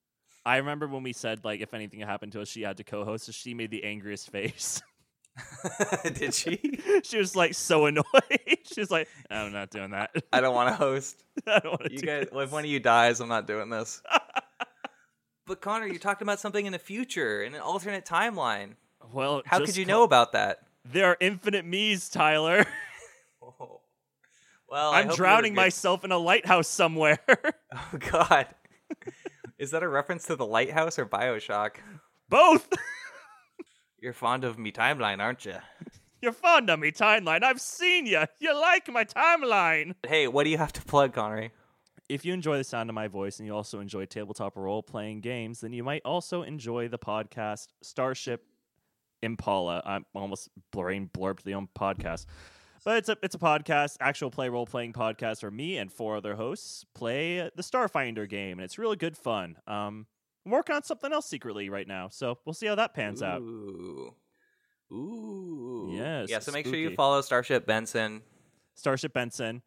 I remember when we said like if anything happened to us, she had to co-host. So she made the angriest face. Did she? she was like so annoyed. she was like, "I'm not doing that. I don't want to host. I don't want to You do guys, this." if one of you dies, I'm not doing this. but Connor, you talked about something in the future, in an alternate timeline. Well, How could you co- know about that? There are infinite me's, Tyler. Oh. Well, I I'm hope you were drowning good- myself in a lighthouse somewhere. Oh God. Is that a reference to the lighthouse or Bioshock? Both. You're fond of me timeline, aren't you? You're fond of me, timeline. I've seen you. You like my timeline. Hey, what do you have to plug, Konnery? If you enjoy the sound of my voice and you also enjoy tabletop role playing games, then you might also enjoy the podcast Starship Impala. I'm almost brain blurped the own podcast. But it's a it's a podcast, actual play role playing podcast where me and four other hosts play the Starfinder game, and it's really good fun. Um, I'm working on something else secretly right now, so we'll see how that pans out. Ooh. Ooh. Yes, Yeah, so make sure you follow Starship Benson. Starship Benson,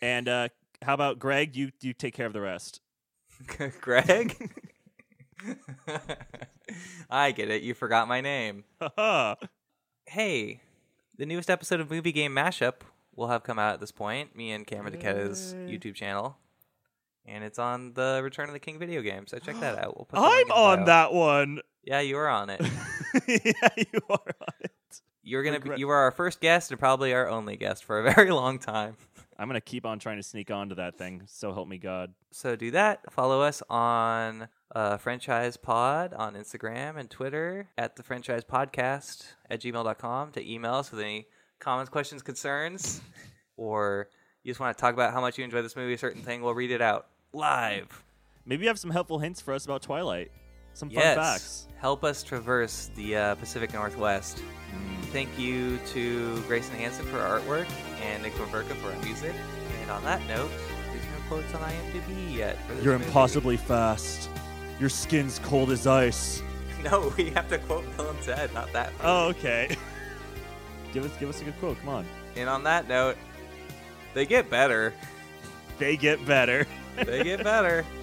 and uh, how about Greg? You you take care of the rest. Greg? I get it. You forgot my name. Hey, the newest episode of Movie Game Mashup will have come out at this point. Me and Cameron DeKetta's YouTube channel. And it's on the Return of the King video game, so check that out. We'll put the link I'm on that one. Yeah, you are on it. yeah, you are on it. You're gonna be, Regret- you are our first guest and probably our only guest for a very long time. I'm gonna keep on trying to sneak onto that thing. So help me God. So do that. Follow us on uh, Friendchise Pod on Instagram and Twitter at the Friendchise Podcast at gmail.com to email us with any comments, questions, concerns, or you just want to talk about how much you enjoy this movie, a certain thing, we'll read it out live. Maybe you have some helpful hints for us about Twilight. Some fun yes. facts. Help us traverse the uh, Pacific Northwest. Mm. Thank you to Grayson Hanson for our artwork and Nick Verka for our music. And on that note, there's no quotes on IMDb yet. For this You're movie. impossibly fast. Your skin's cold as ice. No, we have to quote Bill and Ted, not that. Oh, okay. give us give us a good quote. Come on. And on that note, they get better. They get better. They get better.